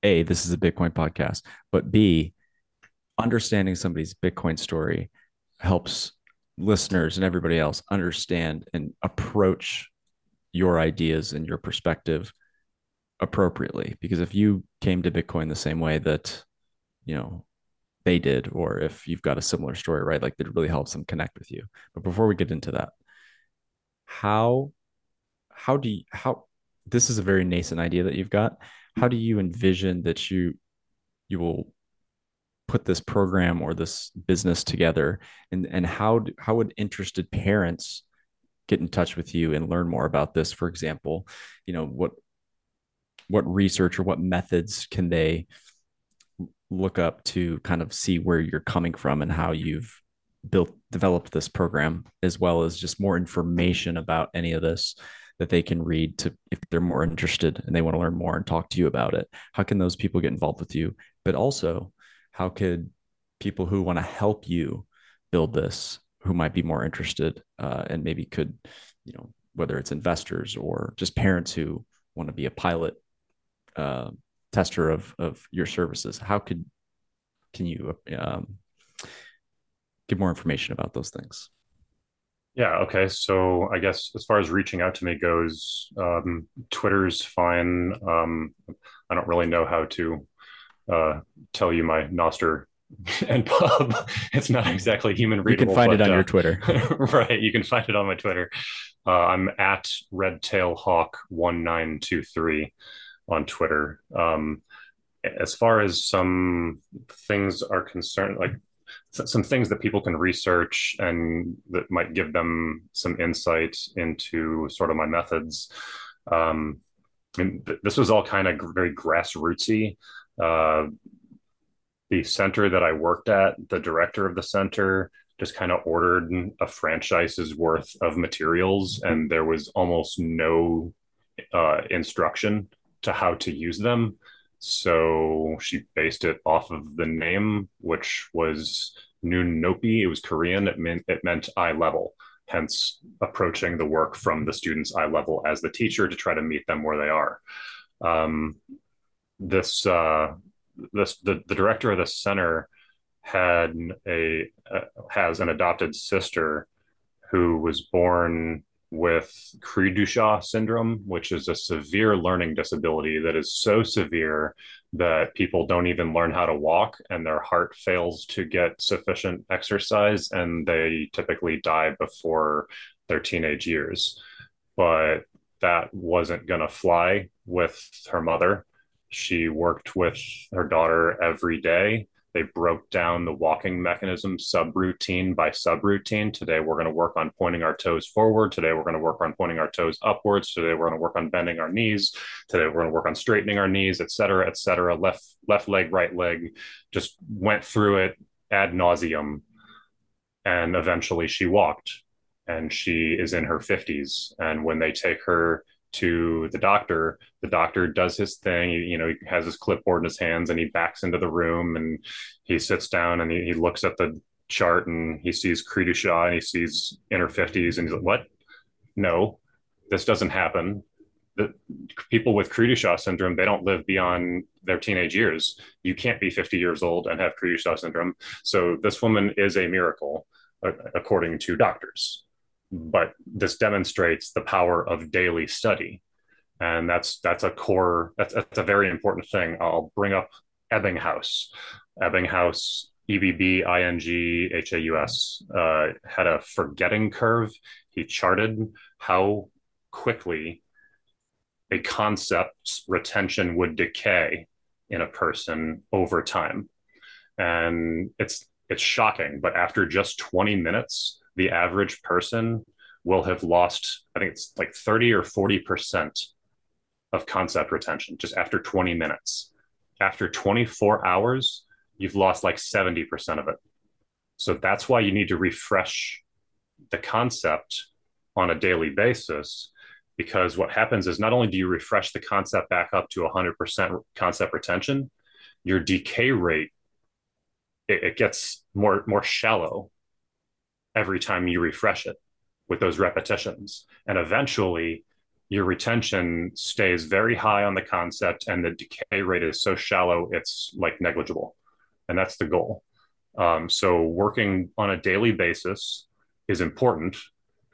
a this is a bitcoin podcast but b understanding somebody's Bitcoin story helps listeners and everybody else understand and approach your ideas and your perspective appropriately. Because if you came to bitcoin the same way that you know they did or if you've got a similar story right like it really helps them connect with you. But before we get into that how how do you how this is a very nascent idea that you've got. How do you envision that you you will put this program or this business together? And and how how would interested parents get in touch with you and learn more about this? For example you know what what research or what methods can they look up to kind of see where you're coming from and how you've built developed this program as well as just more information about any of this that they can read to if they're more interested and they want to learn more and talk to you about it? How can those people get involved with you? But also how could people who want to help you build this who might be more interested uh, and maybe could you know whether it's investors or just parents who want to be a pilot uh, tester of of your services how could can you um, give more information about those things yeah okay so i guess as far as reaching out to me goes um, twitter's fine um, i don't really know how to uh, tell you my Nostr [laughs] npub. [laughs] It's not exactly human readable. You can find but, it on uh, your Twitter. [laughs] right. You can find it on my Twitter. Uh, I'm at redtailhawk1923 on Twitter. Um, as far as some things are concerned, like some things that people can research and that might give them some insight into sort of my methods. Um, and th- this was all kind of very grassrootsy. Uh, the center that I worked at, the director of the center just kind of ordered a franchise's worth of materials, and there was almost no uh, instruction to how to use them. So she based it off of the name, which was Noonnopi. It was Korean. It meant it meant eye level. Hence, approaching the work from the students' eye level as the teacher to try to meet them where they are. Um, this uh, this the, the director of the center had a uh, has an adopted sister who was born with Chat syndrome, which is a severe learning disability that is so severe that people don't even learn how to walk and their heart fails to get sufficient exercise and they typically die before their teenage years. But that wasn't going to fly with her mother she worked with her daughter every day They broke down the walking mechanism subroutine by subroutine. Today, we're going to work on pointing our toes forward. Today, we're going to work on pointing our toes upwards. Today, we're going to work on bending our knees. Today, we're going to work on straightening our knees, et cetera, et cetera. Left, left leg, right leg. Just went through it ad nauseum. And eventually she walked and she is in her 50s. And when they take her to the doctor, the doctor does his thing. You know, he has his clipboard in his hands and he backs into the room and he sits down and he, he looks at the chart and he sees Cri du Chat and he sees in her 50s and he's like, what? No, this doesn't happen. The people with Cri du syndrome, they don't live beyond their teenage years. You can't be 50 years old and have Cri du syndrome. So this woman is a miracle, according to doctors but this demonstrates the power of daily study. And that's that's a core that's, that's a very important thing. I'll bring up ebbinghaus. Ebbinghaus e-b-b-i-n-g-h-a-u-s uh, had a forgetting curve. He charted how quickly a concept's retention would decay in a person over time. And it's it's shocking but after just 20 minutes the average person will have lost, I think it's like 30 or 40% of concept retention just after 20 minutes. After 24 hours, you've lost like 70% of it. So that's why you need to refresh the concept on a daily basis because what happens is not only do you refresh the concept back up to 100% concept retention, your decay rate it, it gets more more shallow every time you refresh it with those repetitions. And eventually, your retention stays very high on the concept, and the decay rate is so shallow it's like negligible. And that's the goal. Um, so, working on a daily basis is important.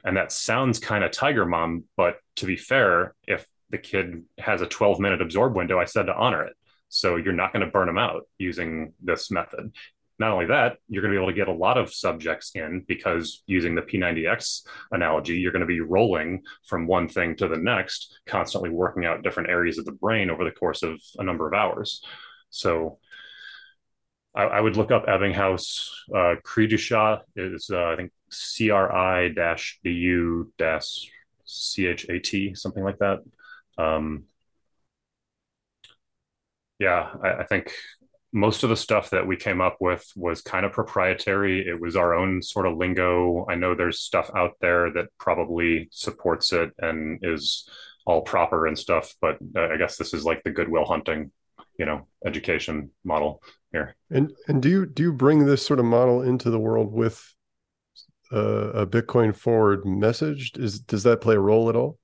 And that sounds kind of tiger mom, but to be fair, if the kid has a 12 minute absorb window, I said to honor it. So you're not going to burn them out using this method not only that, you're going to be able to get a lot of subjects in because using the P90X analogy, you're going to be rolling from one thing to the next, constantly working out different areas of the brain over the course of a number of hours. So I, I would look up Ebbinghaus. Uh, Cri du is, uh, I think, C R I dash D U dash C H A T, something like that. Um, yeah, I, I think most of the stuff that we came up with was kind of proprietary. It was our own sort of lingo. I know there's stuff out there that probably supports it and is all proper and stuff, but uh, I guess this is like the goodwill hunting, you know, education model here. And and do you do you bring this sort of model into the world with uh, a Bitcoin forward message? Is does that play a role at all?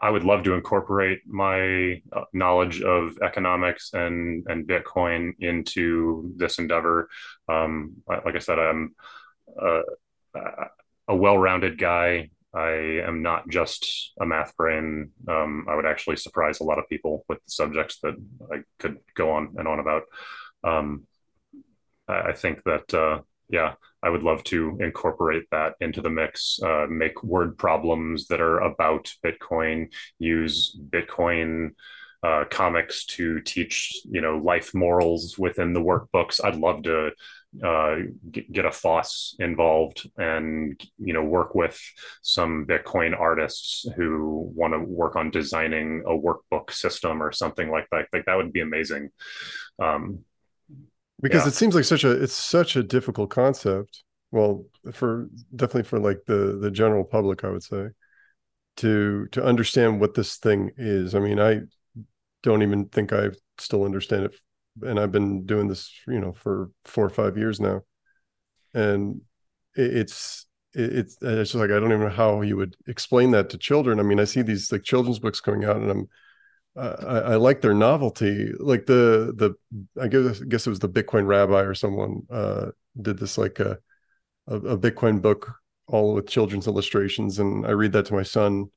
I, would love to incorporate my uh, knowledge of economics and and Bitcoin into this endeavor. Um, like I said, I'm a, a well-rounded guy. I am not just a math brain. Um, I would actually surprise a lot of people with the subjects that I could go on and on about. Um, I think that uh, yeah, I would love to incorporate that into the mix, uh, make word problems that are about Bitcoin, use Bitcoin uh, comics to teach, you know, life morals within the workbooks. I'd love to uh, get, a Foss involved and, you know, work with some Bitcoin artists who want to work on designing a workbook system or something like that. Like that would be amazing. Um, because yeah. it seems like such a it's such a difficult concept. Well for definitely for like the the general public i would say to to understand what this thing is. I mean i don't even think i still understand it and i've been doing this you know for four or five years now. And it, it's it, it's it's just like i don't even know how you would explain that to children. I mean i see these like children's books coming out and i'm I, I, like their novelty. Like the the I guess I guess it was the Bitcoin Rabbi or someone uh, did this like a, a, a Bitcoin book all with children's illustrations, and I read that to my son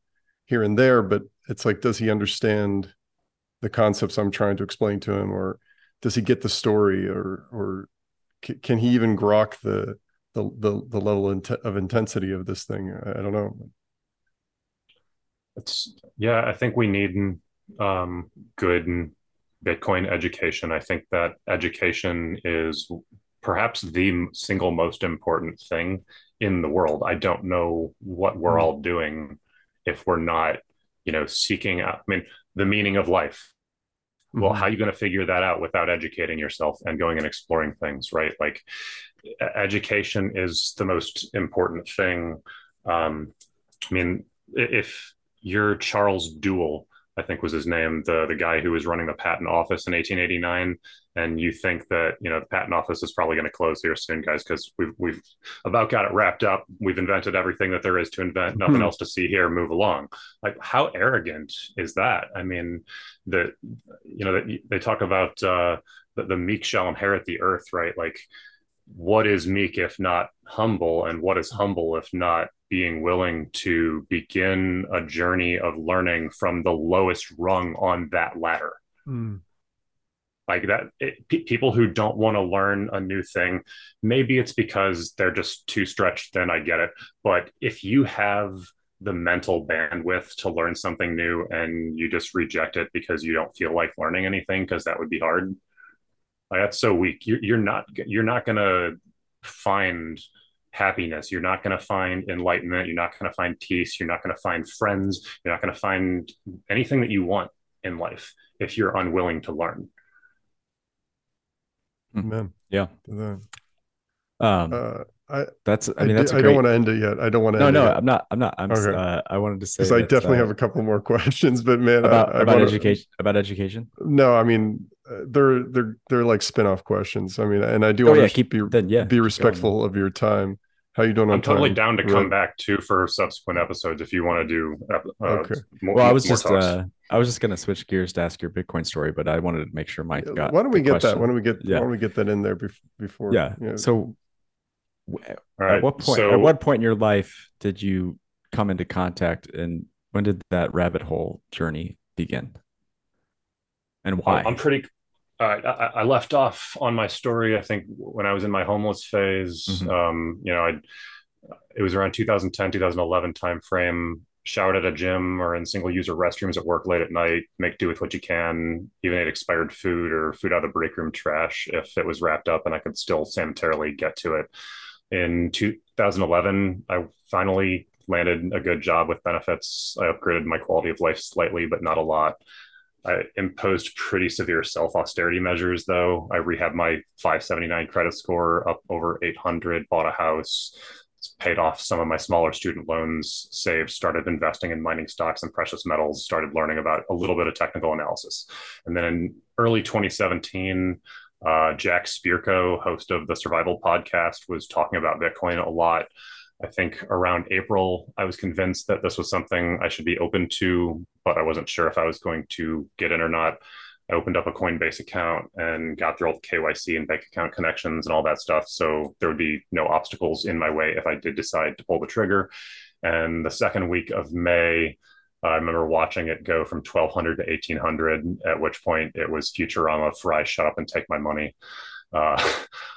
here and there. But it's like, does he understand the concepts I'm trying to explain to him, or does he get the story, or or can he even grok the the the, the level of intensity of this thing? I, I don't know. It's yeah. I think we need um, good Bitcoin education. I think that education is perhaps the single most important thing in the world. I don't know what we're mm-hmm. all doing if we're not, you know, seeking out, I mean, the meaning of life. Mm-hmm. Well, how are you going to figure that out without educating yourself and going and exploring things, right? Like, education is the most important thing. Um, I mean, if you're Charles Duell, I think was his name, the the guy who was running the patent office in 1889. And you think that you know the patent office is probably going to close here soon, guys, because we've we've about got it wrapped up. We've invented everything that there is to invent. Nothing mm-hmm. else to see here. Move along. Like how arrogant is that? I mean, that you know that they talk about uh, that the meek shall inherit the earth, right? Like what is meek if not humble and what is humble if not being willing to begin a journey of learning from the lowest rung on that ladder mm. like that it, people who don't want to learn a new thing maybe it's because they're just too stretched then i get it but if you have the mental bandwidth to learn something new and you just reject it because you don't feel like learning anything because that would be hard like, that's so weak. You're, you're not you're not gonna find happiness. You're not going to find enlightenment. You're not going to find peace. You're not going to find friends. You're not going to find anything that you want in life if you're unwilling to learn. Amen. Yeah. Um, uh, I, that's, I mean, that's, I don't want to end it yet. I don't want to. No, no, I'm not, I'm not, I'm, okay. uh, I wanted to say, because I definitely uh, have a couple more [laughs] questions, but man, about, I, about wanna, education, about education. No, I mean, they're, they're, they're like spin-off questions. I mean, and I do oh, want yeah, to keep, be, then, yeah, be respectful of your time. How you doing? I'm totally down to come back too for subsequent episodes if you want to do. Uh, okay. More, well, I was just uh, I was just gonna switch gears to ask your Bitcoin story, but I wanted to make sure Mike got. Why don't we get question. that? Why don't we get? Yeah. Why don't we get that in there before? Yeah. You know, so, right. at what point? So, at what point in your life did you come into contact, and when did that rabbit hole journey begin? And why? I'm pretty I, I, left off on my story. I think when I was in my homeless phase, mm-hmm. um, you know, I it was around 2010, 2011 timeframe. Showered at a gym or in single user restrooms at work late at night. Make do with what you can. Even ate expired food or food out of the break room trash if it was wrapped up and I could still sanitarily get to it. In 2011, I finally landed a good job with benefits. I upgraded my quality of life slightly, but not a lot. I imposed pretty severe self austerity measures, though. I rehabbed my 579 credit score up over 800, bought a house, paid off some of my smaller student loans, saved, started investing in mining stocks and precious metals, started learning about a little bit of technical analysis. And then in early 2017, uh, Jack Spirko, host of the Survival Podcast, was talking about Bitcoin a lot. I think around April, I was convinced that this was something I should be open to, but I wasn't sure if I was going to get in or not. I opened up a Coinbase account and got through all the KYC and bank account connections and all that stuff. So there would be no obstacles in my way if I did decide to pull the trigger. And the second week of May, I remember watching it go from 1200 to 1800, at which point it was Futurama, Fry, shut up and take my money. Uh, [laughs]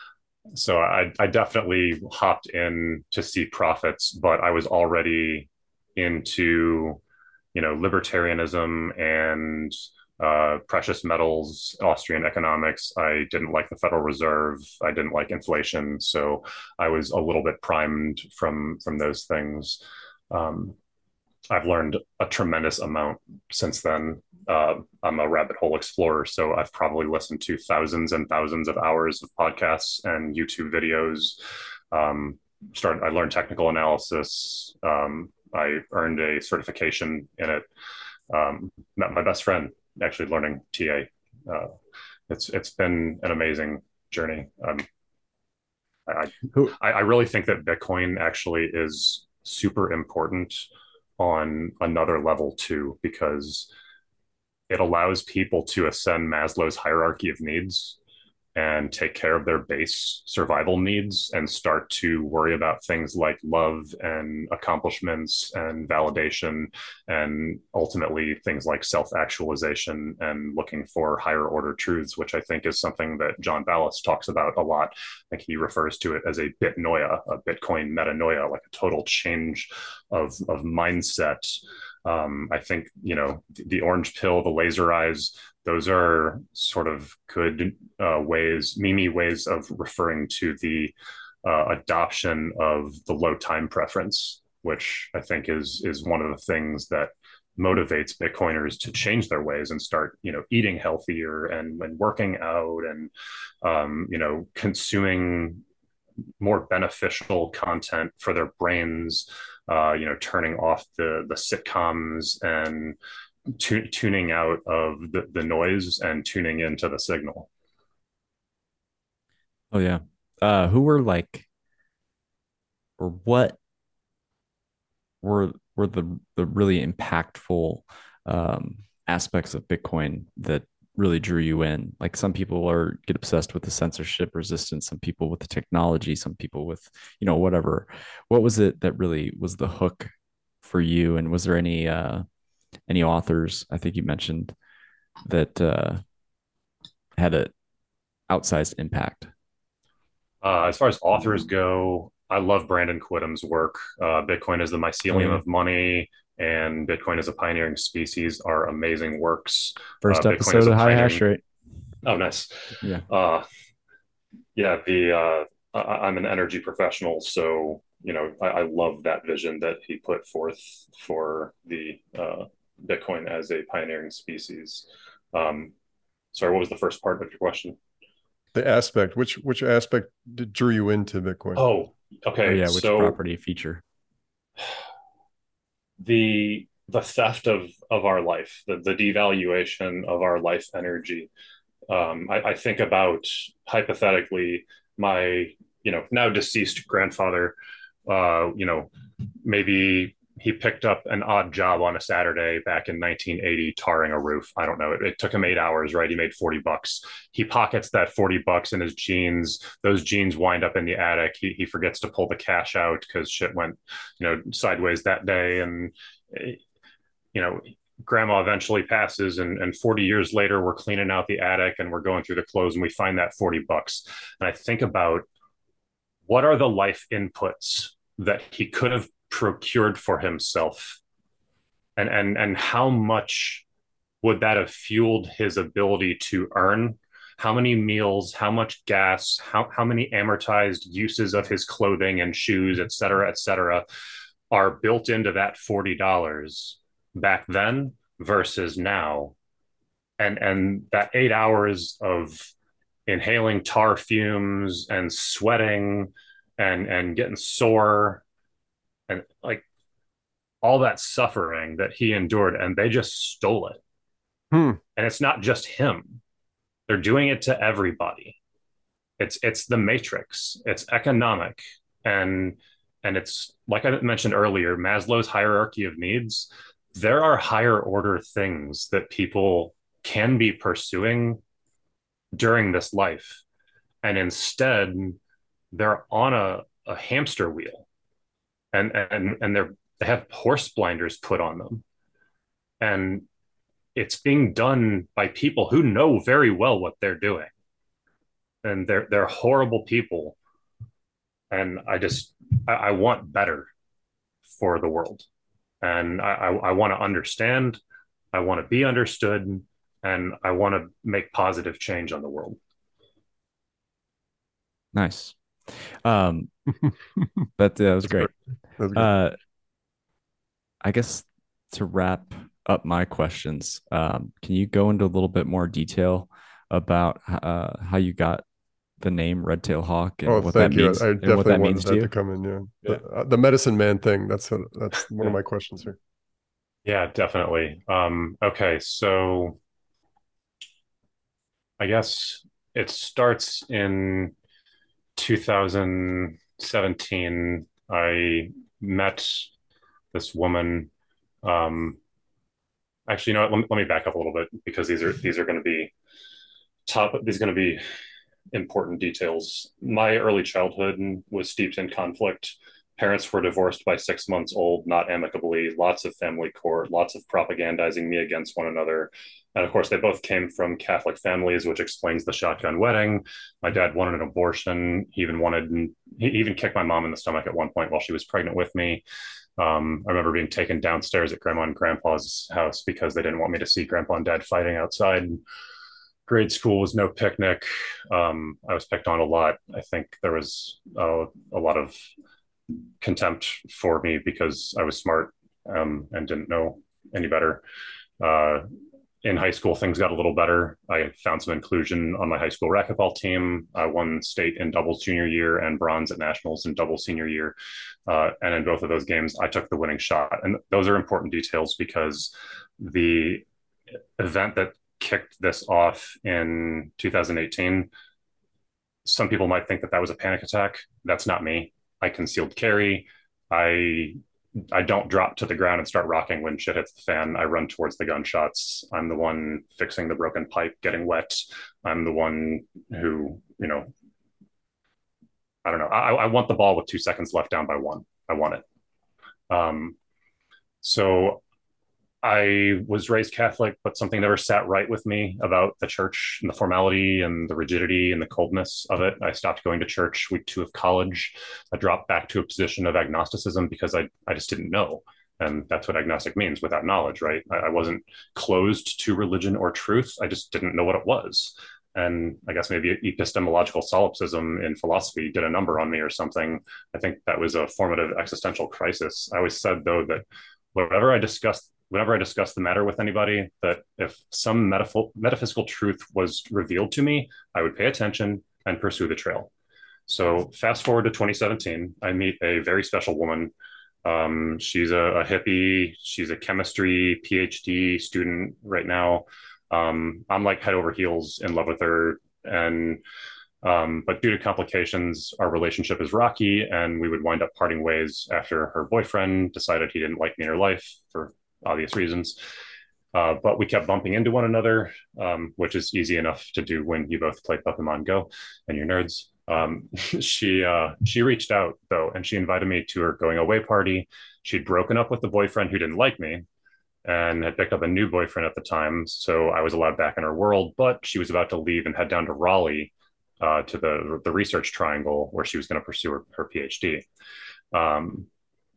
so I, I definitely hopped in to see profits, but I was already into, you know, libertarianism and uh, precious metals, Austrian economics. I didn't like the Federal Reserve. I didn't like inflation, so I was a little bit primed from from those things. Um, I've learned a tremendous amount since then. Uh, I'm a rabbit hole explorer, so I've probably listened to thousands and thousands of hours of podcasts and YouTube videos. Um, started, I learned technical analysis. Um, I earned a certification in it. Um, met my best friend actually learning TA. Uh, it's it's been an amazing journey. Um, I, I, I really think that Bitcoin actually is super important on another level too, because it allows people to ascend Maslow's hierarchy of needs and take care of their base survival needs and start to worry about things like love and accomplishments and validation and ultimately things like self-actualization and looking for higher order truths which i think is something that john Vallis talks about a lot. I think he refers to it as a bitnoia a bitcoin metanoia like a total change of, of mindset Um, I think you know the orange pill, the laser eyes. Those are sort of good uh, ways, mimi ways of referring to the uh, adoption of the low time preference, which I think is is one of the things that motivates Bitcoiners to change their ways and start, you know, eating healthier and, and working out and, um, you know, consuming more beneficial content for their brains. Uh, you know, turning off the the sitcoms and tu- tuning out of the, the noise and tuning into the signal. Oh yeah. Uh, who were like, or what were were the the really impactful um, aspects of Bitcoin that really drew you in? Like some people are get obsessed with the censorship resistance, some people with the technology, some people with you know whatever. What was it that really was the hook for you? And was there any uh, any authors? I think you mentioned that uh, had an outsized impact. Uh, as far as authors go, I love Brandon Quittem's work. Uh, Bitcoin is the mycelium mm-hmm. of money, and Bitcoin as a pioneering species are amazing works. First uh, episode of High Hash Rate. Oh, nice. Yeah. Uh, yeah. The uh, I, am an energy professional, so you know I, I, love that vision that he put forth for the uh, Bitcoin as a pioneering species. Um, sorry, what was the first part of your question? The aspect, which which aspect drew you into Bitcoin? Oh, Okay. Oh, yeah, which so property feature? [sighs] The the theft of of our life, the the devaluation of our life energy. Um, I, I think about hypothetically my you know now deceased grandfather. Uh, you know, maybe he picked up an odd job on a Saturday back in 1980 tarring a roof. I don't know. It, it, took him eight hours, right? He made 40 bucks. He pockets that 40 bucks in his jeans. Those jeans wind up in the attic. He, he forgets to pull the cash out because shit went, you know, sideways that day. And, eh, you know, grandma eventually passes and, and 40 years later, we're cleaning out the attic and we're going through the clothes and we find that 40 bucks. And I think about what are the life inputs that he could have procured for himself? And and and how much would that have fueled his ability to earn? How many meals how much gas how, how many amortized uses of his clothing and shoes et cetera et cetera are built into that $40 back then versus now? And and that eight hours of inhaling tar fumes and sweating and and getting sore and like all that suffering that he endured and they just stole it. Hmm. and it's not just him. They're doing it to everybody. It's it's the matrix. It's economic. And and it's like i mentioned earlier maslow's hierarchy of needs. There are higher order things that people can be pursuing during this life. And instead they're on a, a hamster wheel and and and they're they have horse blinders put on them. And it's being done by people who know very well what they're doing. And they're they're horrible people. And i just i, I want better for the world. And i i, I want to understand i want to be understood and i want to make positive change on the world. Nice um that, that was great uh, I guess to wrap up my questions, um, can you go into a little bit more detail about uh, how you got the name Red Tail Hawk and oh, what that you. means? I definitely what that wanted that to, to, come in. Yeah, yeah. The, uh, the, medicine man thing. That's a, that's one of my questions here. Yeah, definitely. Um, okay, so I guess it starts in 2017. I met this woman. Um, actually, you know what? Let let me back up a little bit because these are these are going to be top. These are going to be important details. My early childhood was steeped in conflict. Parents were divorced by six months old, not amicably. Lots of family court, lots of propagandizing me against one another. And of course, they both came from Catholic families, which explains the shotgun wedding. My dad wanted an abortion. He even wanted, he even kicked my mom in the stomach at one point while she was pregnant with me. Um, I remember being taken downstairs at grandma and grandpa's house because they didn't want me to see grandpa and dad fighting outside. Grade school was no picnic. Um, I was picked on a lot. I think there was a lot of contempt for me because I was smart um, and didn't know any better. Uh, in high school, things got a little better. I found some inclusion on my high school racquetball team. I won state in doubles junior year and bronze at nationals in doubles senior year. Uh, and in both of those games, I took the winning shot. And those are important details because the event that kicked this off in 2018, some people might think that that was a panic attack. That's not me. I concealed carry. I I don't drop to the ground and start rocking when shit hits the fan. I run towards the gunshots. I'm the one fixing the broken pipe, getting wet. I'm the one who, you know, I don't know. I, I want the ball with two seconds left down by one. I want it. Um, so I was raised Catholic, but something never sat right with me about the church and the formality and the rigidity and the coldness of it. I stopped going to church week two of college. I dropped back to a position of agnosticism because I, I just didn't know. And that's what agnostic means without knowledge, right? I, I wasn't closed to religion or truth. I just didn't know what it was. And I guess maybe epistemological solipsism in philosophy did a number on me or something. I think that was a formative existential crisis. I always said, though, that whatever I discussed whenever I discuss the matter with anybody, that if some metaph- metaphysical truth was revealed to me, I would pay attention and pursue the trail. So fast forward to 2017, I meet a very special woman. Um, she's a, a, hippie. She's a chemistry PhD student right now. Um, I'm like head over heels in love with her, and um, but due to complications, our relationship is rocky, and we would wind up parting ways after her boyfriend decided he didn't like me in her life for obvious reasons. Uh, but we kept bumping into one another, um, which is easy enough to do when you both play Pokemon Go and you're nerds. Um, [laughs] she uh, she reached out though, and she invited me to her going away party. She'd broken up with the boyfriend who didn't like me, and had picked up a new boyfriend at the time. So I was allowed back in her world. But she was about to leave and head down to Raleigh uh, to the the research triangle where she was going to pursue her, her PhD. Um,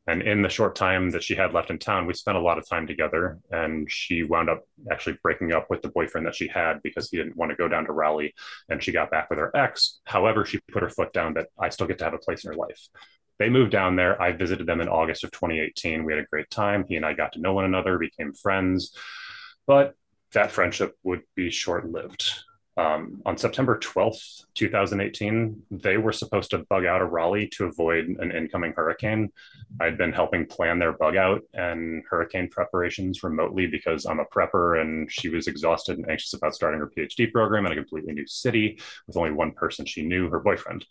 and in the short time that she had left in town, we spent a lot of time together. And she wound up actually breaking up with the boyfriend that she had because he didn't want to go down to Raleigh. And she got back with her ex. However, she put her foot down that I still get to have a place in her life. They moved down there. I visited them in August of 2018. We had a great time. He and I got to know one another, became friends. But that friendship would be short lived um, on September 12th, 2018, they were supposed to bug out of Raleigh to avoid an incoming hurricane. I'd been helping plan their bug out and hurricane preparations remotely because I'm a prepper and she was exhausted and anxious about starting her PhD program in a completely new city with only one person she knew, her boyfriend.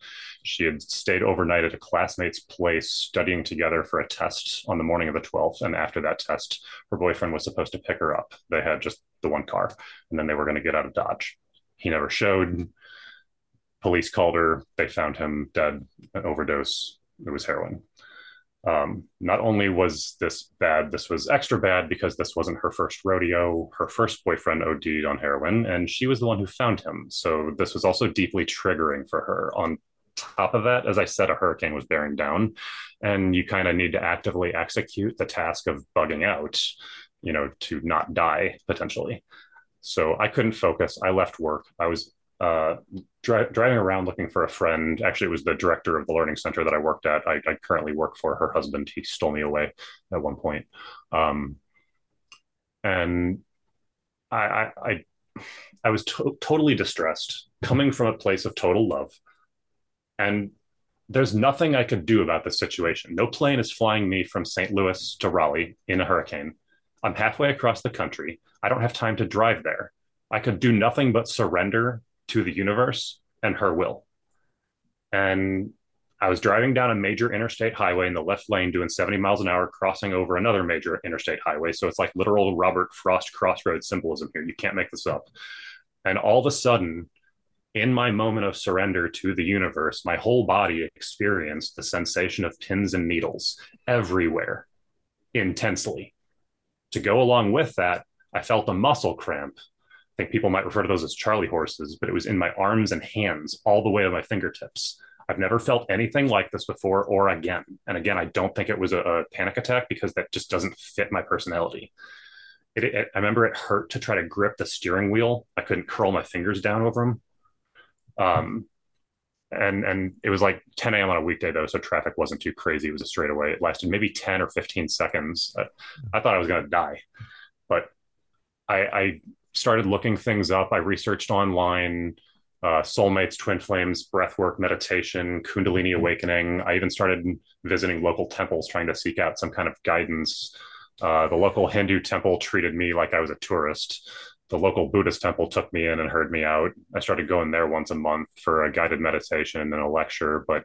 She had stayed overnight at a classmate's place studying together for a test on the morning of the 12th. And after that test, her boyfriend was supposed to pick her up. They had just the one car and then they were going to get out of Dodge. He never showed. Police called her. They found him dead, an overdose. It was heroin. Um, not only was this bad, this was extra bad because this wasn't her first rodeo. Her first boyfriend OD'd on heroin, and she was the one who found him. So this was also deeply triggering for her. On top of that, as I said, a hurricane was bearing down, and you kind of need to actively execute the task of bugging out, you know, to not die potentially. So I couldn't focus. I left work. I was uh, dri- driving around looking for a friend. Actually, it was the director of the learning center that I worked at. I, I currently work for her husband. He stole me away at one point. Um, and I, I, I, was to- totally distressed coming from a place of total love. And there's nothing I could do about this situation. No plane is flying me from St. Louis to Raleigh in a hurricane. I'm halfway across the country. I don't have time to drive there. I could do nothing but surrender to the universe and her will. And I was driving down a major interstate highway in the left lane doing 70 miles an hour, crossing over another major interstate highway. So it's like literal Robert Frost crossroads symbolism here. You can't make this up. And all of a sudden, in my moment of surrender to the universe, my whole body experienced the sensation of pins and needles everywhere intensely. To go along with that, I felt a muscle cramp. I think people might refer to those as Charlie horses, but it was in my arms and hands, all the way to my fingertips. I've never felt anything like this before or again. And again, I don't think it was a, a panic attack because that just doesn't fit my personality. It, it, I remember it hurt to try to grip the steering wheel. I couldn't curl my fingers down over them. Um, and and it was like 10 a.m. on a weekday though, so traffic wasn't too crazy. It was a straightaway. It lasted maybe 10 or 15 seconds. I, I thought I was going to die, but I, I started looking things up. I researched online uh, soulmates, twin flames, breathwork, meditation, Kundalini awakening. I even started visiting local temples trying to seek out some kind of guidance. Uh, the local Hindu temple treated me like I was a tourist. The local Buddhist temple took me in and heard me out. I started going there once a month for a guided meditation and a lecture. But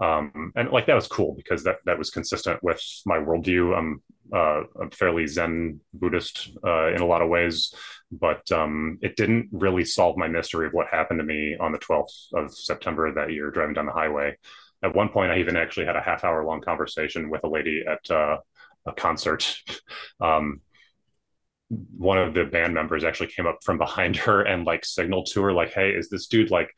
um, and like that was cool because that that was consistent with my worldview. I'm uh, a fairly Zen Buddhist uh, in a lot of ways, but um, it didn't really solve my mystery of what happened to me on the 12th of September that year driving down the highway. At one point, I even actually had a half hour long conversation with a lady at uh, a concert. [laughs] Um, one of the band members actually came up from behind her and like signaled to her, like, "Hey, is this dude like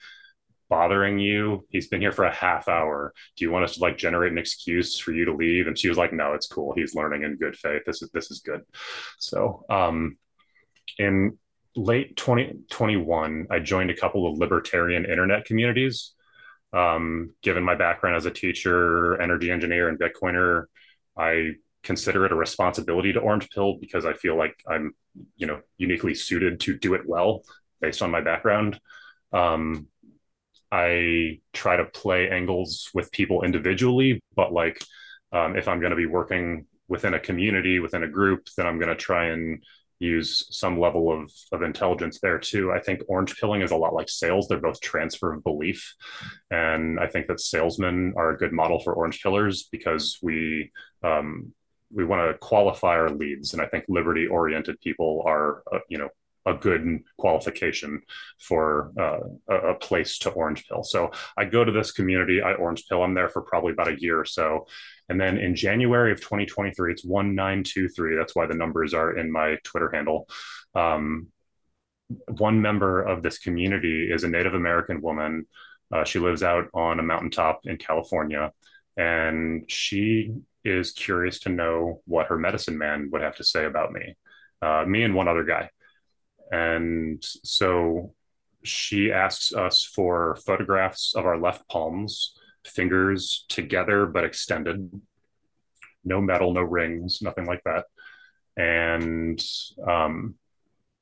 bothering you? He's been here for a half hour. Do you want us to like generate an excuse for you to leave? And she was like, no, it's cool. He's learning in good faith. This is this is good. So um in late 2021, I joined a couple of libertarian internet communities. Um, given my background as a teacher, energy engineer, and Bitcoiner, I consider it a responsibility to Orange Pill because I feel like I'm, you know, uniquely suited to do it well based on my background. Um, I try to play angles with people individually, but like um, if I'm going to be working within a community, within a group, then I'm going to try and use some level of, of intelligence there too. I think orange pilling is a lot like sales. They're both transfer of belief. And I think that salesmen are a good model for orange pillars because we, um, we want to qualify our leads. And I think liberty oriented people are, uh, you know, a good qualification for uh, a, place to orange pill. So I go to this community, I orange pill. I'm there for probably about a year or so. And then in January of 2023, it's 1923. That's why the numbers are in my Twitter handle. Um, one member of this community is a Native American woman. Uh, she lives out on a mountaintop in California. And she is curious to know what her medicine man would have to say about me. Uh, me and one other guy. And so she asks us for photographs of our left palms, fingers together but extended, no metal, no rings, nothing like that. And um,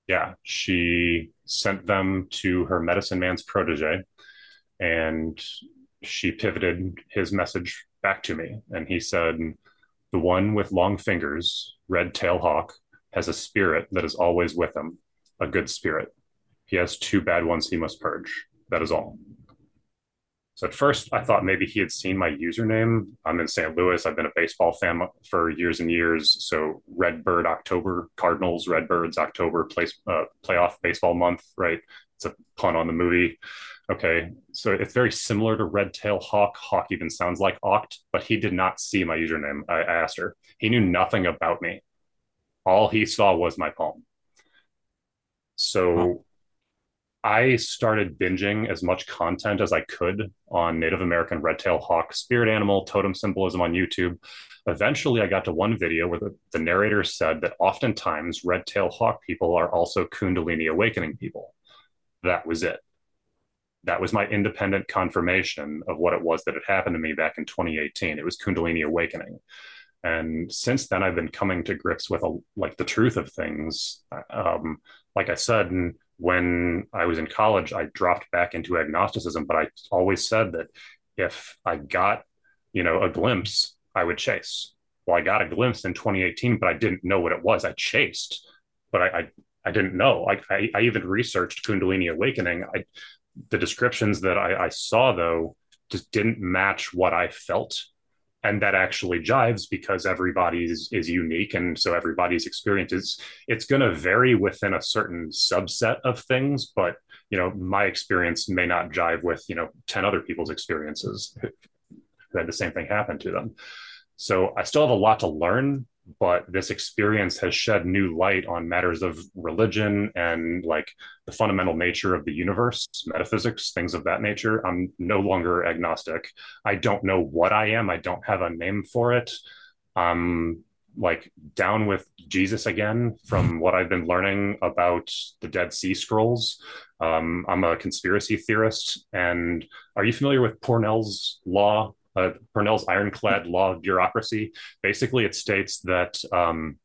yeah, she sent them to her medicine man's protege, and she pivoted his message back to me. And he said, The one with long fingers, red tail hawk, has a spirit that is always with him a good spirit. He has two bad ones he must purge. That is all. So at first, I thought maybe he had seen my username. I'm in St. Louis. I've been a baseball fan for years and years. So Redbird October, Cardinals, Redbirds October, place, uh, playoff baseball month, right? It's a pun on the movie. Okay, so it's very similar to Red Tail Hawk. Hawk even sounds like Oct, but he did not see my username. I asked her. He knew nothing about me. All he saw was my palm. So I started binging as much content as I could on Native American red tail hawk spirit animal totem symbolism on YouTube. Eventually, I got to one video where the, the narrator said that oftentimes red tail hawk people are also Kundalini awakening people. That was it. That was my independent confirmation of what it was that had happened to me back in 2018. It was Kundalini awakening. And since then i've been coming to grips with a, like the truth of things. Um, like i said when i was in college i dropped back into agnosticism but i always said that if i got you know a glimpse i would chase. Well i got a glimpse in 2018 but i didn't know what it was. I chased but i i, I didn't know. I, I, I even researched kundalini awakening. I the descriptions that I, I saw though just didn't match what i felt. And that actually jives because everybody is, is unique. And so everybody's experience is it's going to vary within a certain subset of things but you know my experience may not jive with you know 10 other people's experiences. [laughs] Who had the same thing happen to them. So i still have a lot to learn but this experience has shed new light on matters of religion and like the fundamental nature of the universe metaphysics things of that nature. I'm no longer agnostic. I don't know what i am. I don't have a name for it. I'm like down with jesus again from what i've been learning about the dead sea scrolls. Um, i'm a conspiracy theorist and are you familiar with Pournelle's law uh, Pournelle's ironclad law of bureaucracy. Basically, it states that um,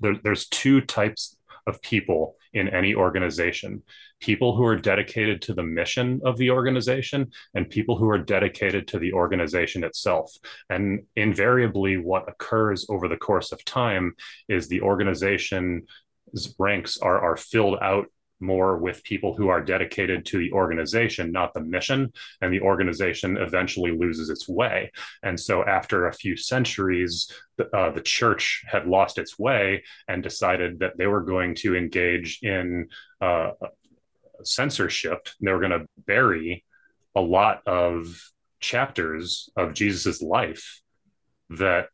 there, there's two types of people in any organization people who are dedicated to the mission of the organization and people who are dedicated to the organization itself. And invariably, what occurs over the course of time is the organization's ranks are, are filled out more with people who are dedicated to the organization, not the mission. And the organization eventually loses its way. And so, after a few centuries, uh, the church had lost its way and decided that they were going to engage in uh, censorship. They were going to bury a lot of chapters of Jesus's life that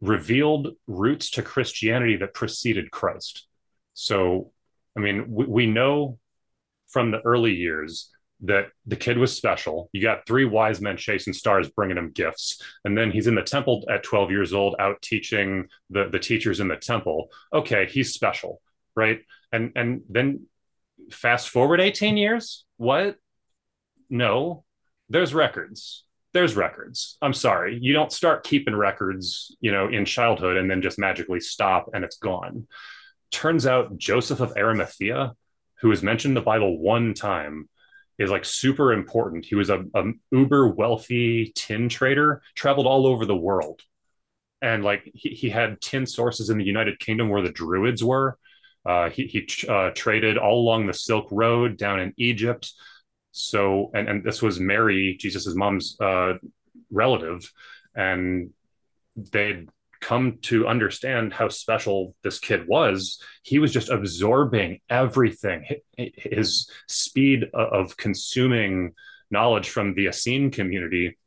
revealed roots to Christianity that preceded Christ. So I mean, we, we know from the early years that the kid was special. You got three wise men chasing stars, bringing him gifts, and then he's in the temple at 12 years old, out teaching the the teachers in the temple. Okay, he's special, right? And and then fast forward 18 years, what? No, there's records. There's records. I'm sorry, you don't start keeping records, you know, in childhood and then just magically stop and it's gone turns out Joseph of Arimathea, who is mentioned in the Bible one time, is like super important. He was a, a uber wealthy tin trader, traveled all over the world. And like he, he had tin sources in the United Kingdom where the Druids were. Uh, he he uh, traded all along the Silk Road down in Egypt. So, and, and this was Mary, Jesus's mom's uh, relative. And they'd come to understand how special this kid was, he was just absorbing everything. His speed of consuming knowledge from the Essene community,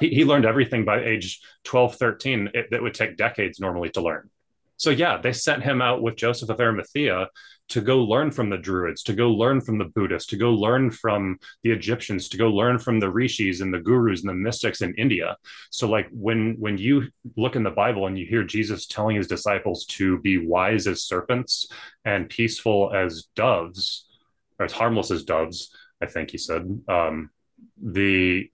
he, learned everything by age 12, 13 it, that would take decades normally to learn. So, yeah, they sent him out with Joseph of Arimathea to go learn from the Druids, to go learn from the Buddhists, to go learn from the Egyptians, to go learn from the rishis and the gurus and the mystics in India. So like when when you look in the Bible and you hear Jesus telling his disciples to be wise as serpents and peaceful as doves, or as harmless as doves, I think he said, um, the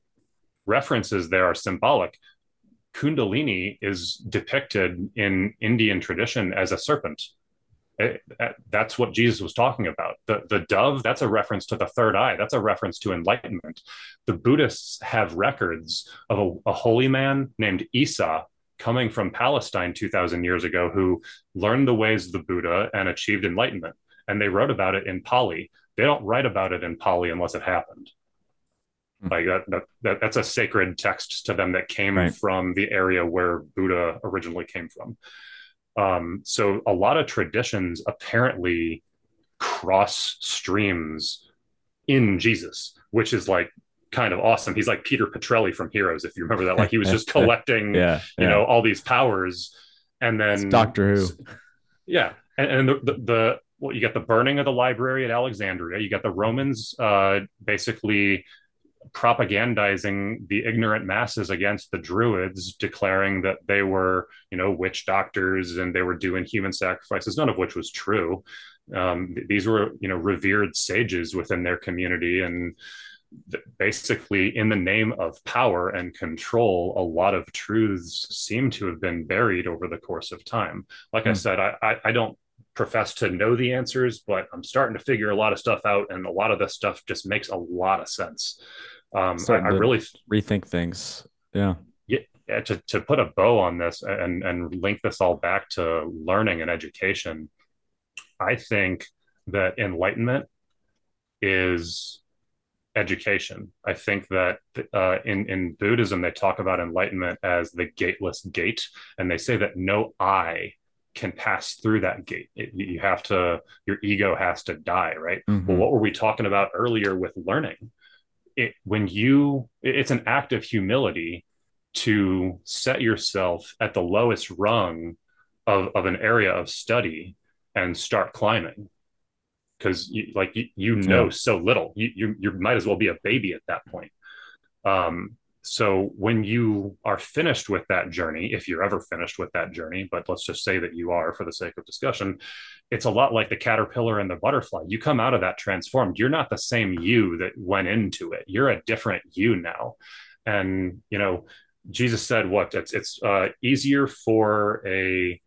references there are symbolic. Kundalini is depicted in Indian tradition as a serpent it, that's what Jesus was talking about. The, the dove, that's a reference to the third eye. That's a reference to enlightenment. The Buddhists have records of a, a holy man named Isa coming from Palestine 2000 years ago who learned the ways of the Buddha and achieved enlightenment. And they wrote about it in Pali. They don't write about it in Pali unless it happened. Hmm. Like that, that, that, that's a sacred text to them that came right. from the area where Buddha originally came from. Um, so a lot of traditions apparently cross streams in Jesus, which is like kind of awesome. He's like Peter Petrelli from Heroes, if you remember that. Like he was [laughs] just collecting, yeah, you know, all these powers, and then it's Doctor Who. Yeah, and, and the, the, the well, you got the burning of the library at Alexandria. You got the Romans uh, basically propagandizing the ignorant masses against the druids declaring that they were you know witch doctors and they were doing human sacrifices none of which was true um, these were you know revered sages within their community and basically in the name of power and control a lot of truths seem to have been buried over the course of time like mm. i hmm. said I, I, I don't profess to know the answers but i'm starting to figure a lot of stuff out and a lot of this stuff just makes a lot of sense um, I, I, really rethink things. Yeah. Yeah. To, to put a bow on this and, and link this all back to learning and education, I think that enlightenment is education. I think that uh, in in Buddhism they talk about enlightenment as the gateless gate, and they say that no eye can pass through that gate. It, you have to, your ego has to die, right? Mm-hmm. Well, what were we talking about earlier with learning? it, when you it's an act of humility to set yourself at the lowest rung of, of an area of study and start climbing because like you, you know yeah. so little you, you you might as well be a baby at that point um so when you are finished with that journey if you're ever finished with that journey but let's just say that you are for the sake of discussion it's a lot like the caterpillar and the butterfly. You come out of that transformed. You're not the same you that went into it. You're a different you now. And you know jesus said what? It's it's uh, easier for a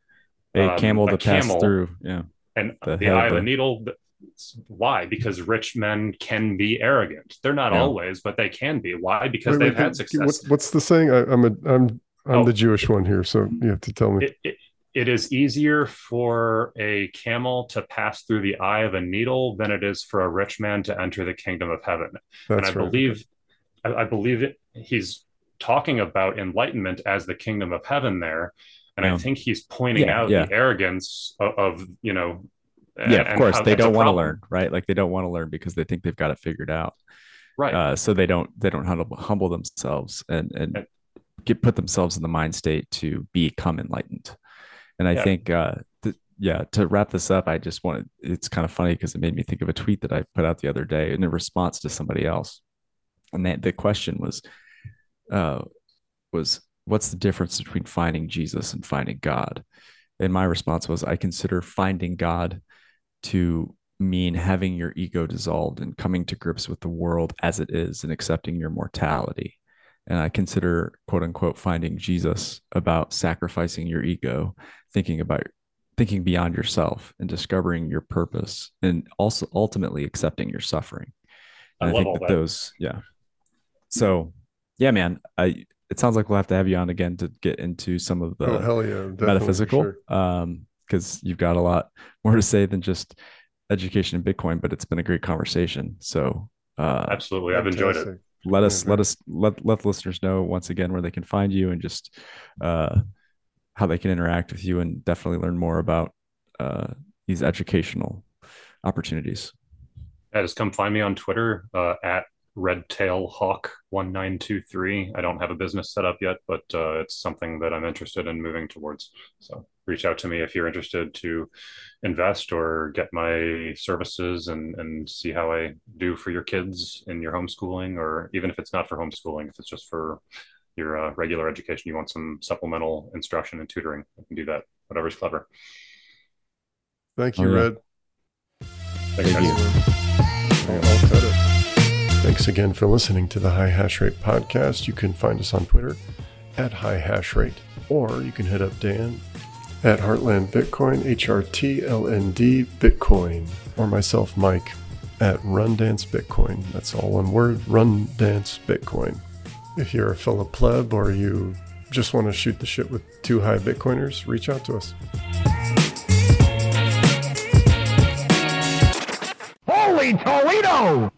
a um, camel to pass through. Yeah. and the, the eye of a needle why? Because rich men can be arrogant. They're not yeah. always but they can be. Why? Because wait, they've wait, had success. what's the saying? I, am a i'm i'm oh, the jewish one here so you have to tell me. It, it, it is easier for a camel to pass through the eye of a needle than it is for a rich man to enter the kingdom of heaven. That's and i right. believe I, I, believe it, he's talking about enlightenment as the kingdom of heaven there and yeah. i think he's pointing yeah, out the arrogance of, of you know yeah of course they don't want to learn right? Like they don't want to learn because they think they've got it figured out. Right. Uh, so they don't they don't humble, humble themselves and and get put themselves in the mind state to become enlightened. And i yeah. think uh th- yeah to wrap this up i just wanted it's kind of funny because it made me think of a tweet that i put out the other day in a response to somebody else. And that the question was uh was what's the difference between finding jesus and finding god? And my response was i consider finding god to mean having your ego dissolved and coming to grips with the world as it is and accepting your mortality. And I consider quote unquote finding Jesus about sacrificing your ego, thinking about thinking beyond yourself and discovering your purpose and also ultimately accepting your suffering. And I, I think that, that those, yeah. So yeah, man, I it sounds like we'll have to have you on again to get into some of the oh, yeah, metaphysical. Sure. Um, because you've got a lot more to say than just education in Bitcoin. But it's been a great conversation. So uh, absolutely, I've enjoyed it. Let us let us let let listeners know once again where they can find you and just uh, how they can interact with you and definitely learn more about uh, these educational opportunities. Yeah, just come find me on Twitter uh, at Redtail Hawk 1923. I don't have a business set up yet, but uh, it's something that I'm interested in moving towards. So reach out to me if you're interested to invest or get my services and, and see how I do for your kids in your homeschooling, or even if it's not for homeschooling, if it's just for your uh, regular education, you want some supplemental instruction and tutoring, I can do that. Whatever's clever. Thank you, yeah. Red. Thanks, Thank you. Thanks again for listening to the High Hash Rate podcast. You can find us on Twitter at High Hash Rate, or you can hit up Dan at Heartland Bitcoin, HRTLND Bitcoin, or myself, Mike, at Run Dance Bitcoin. That's all one word, Run Dance Bitcoin. If you're a fellow pleb or you just want to shoot the shit with two high Bitcoiners, reach out to us. Holy Toledo!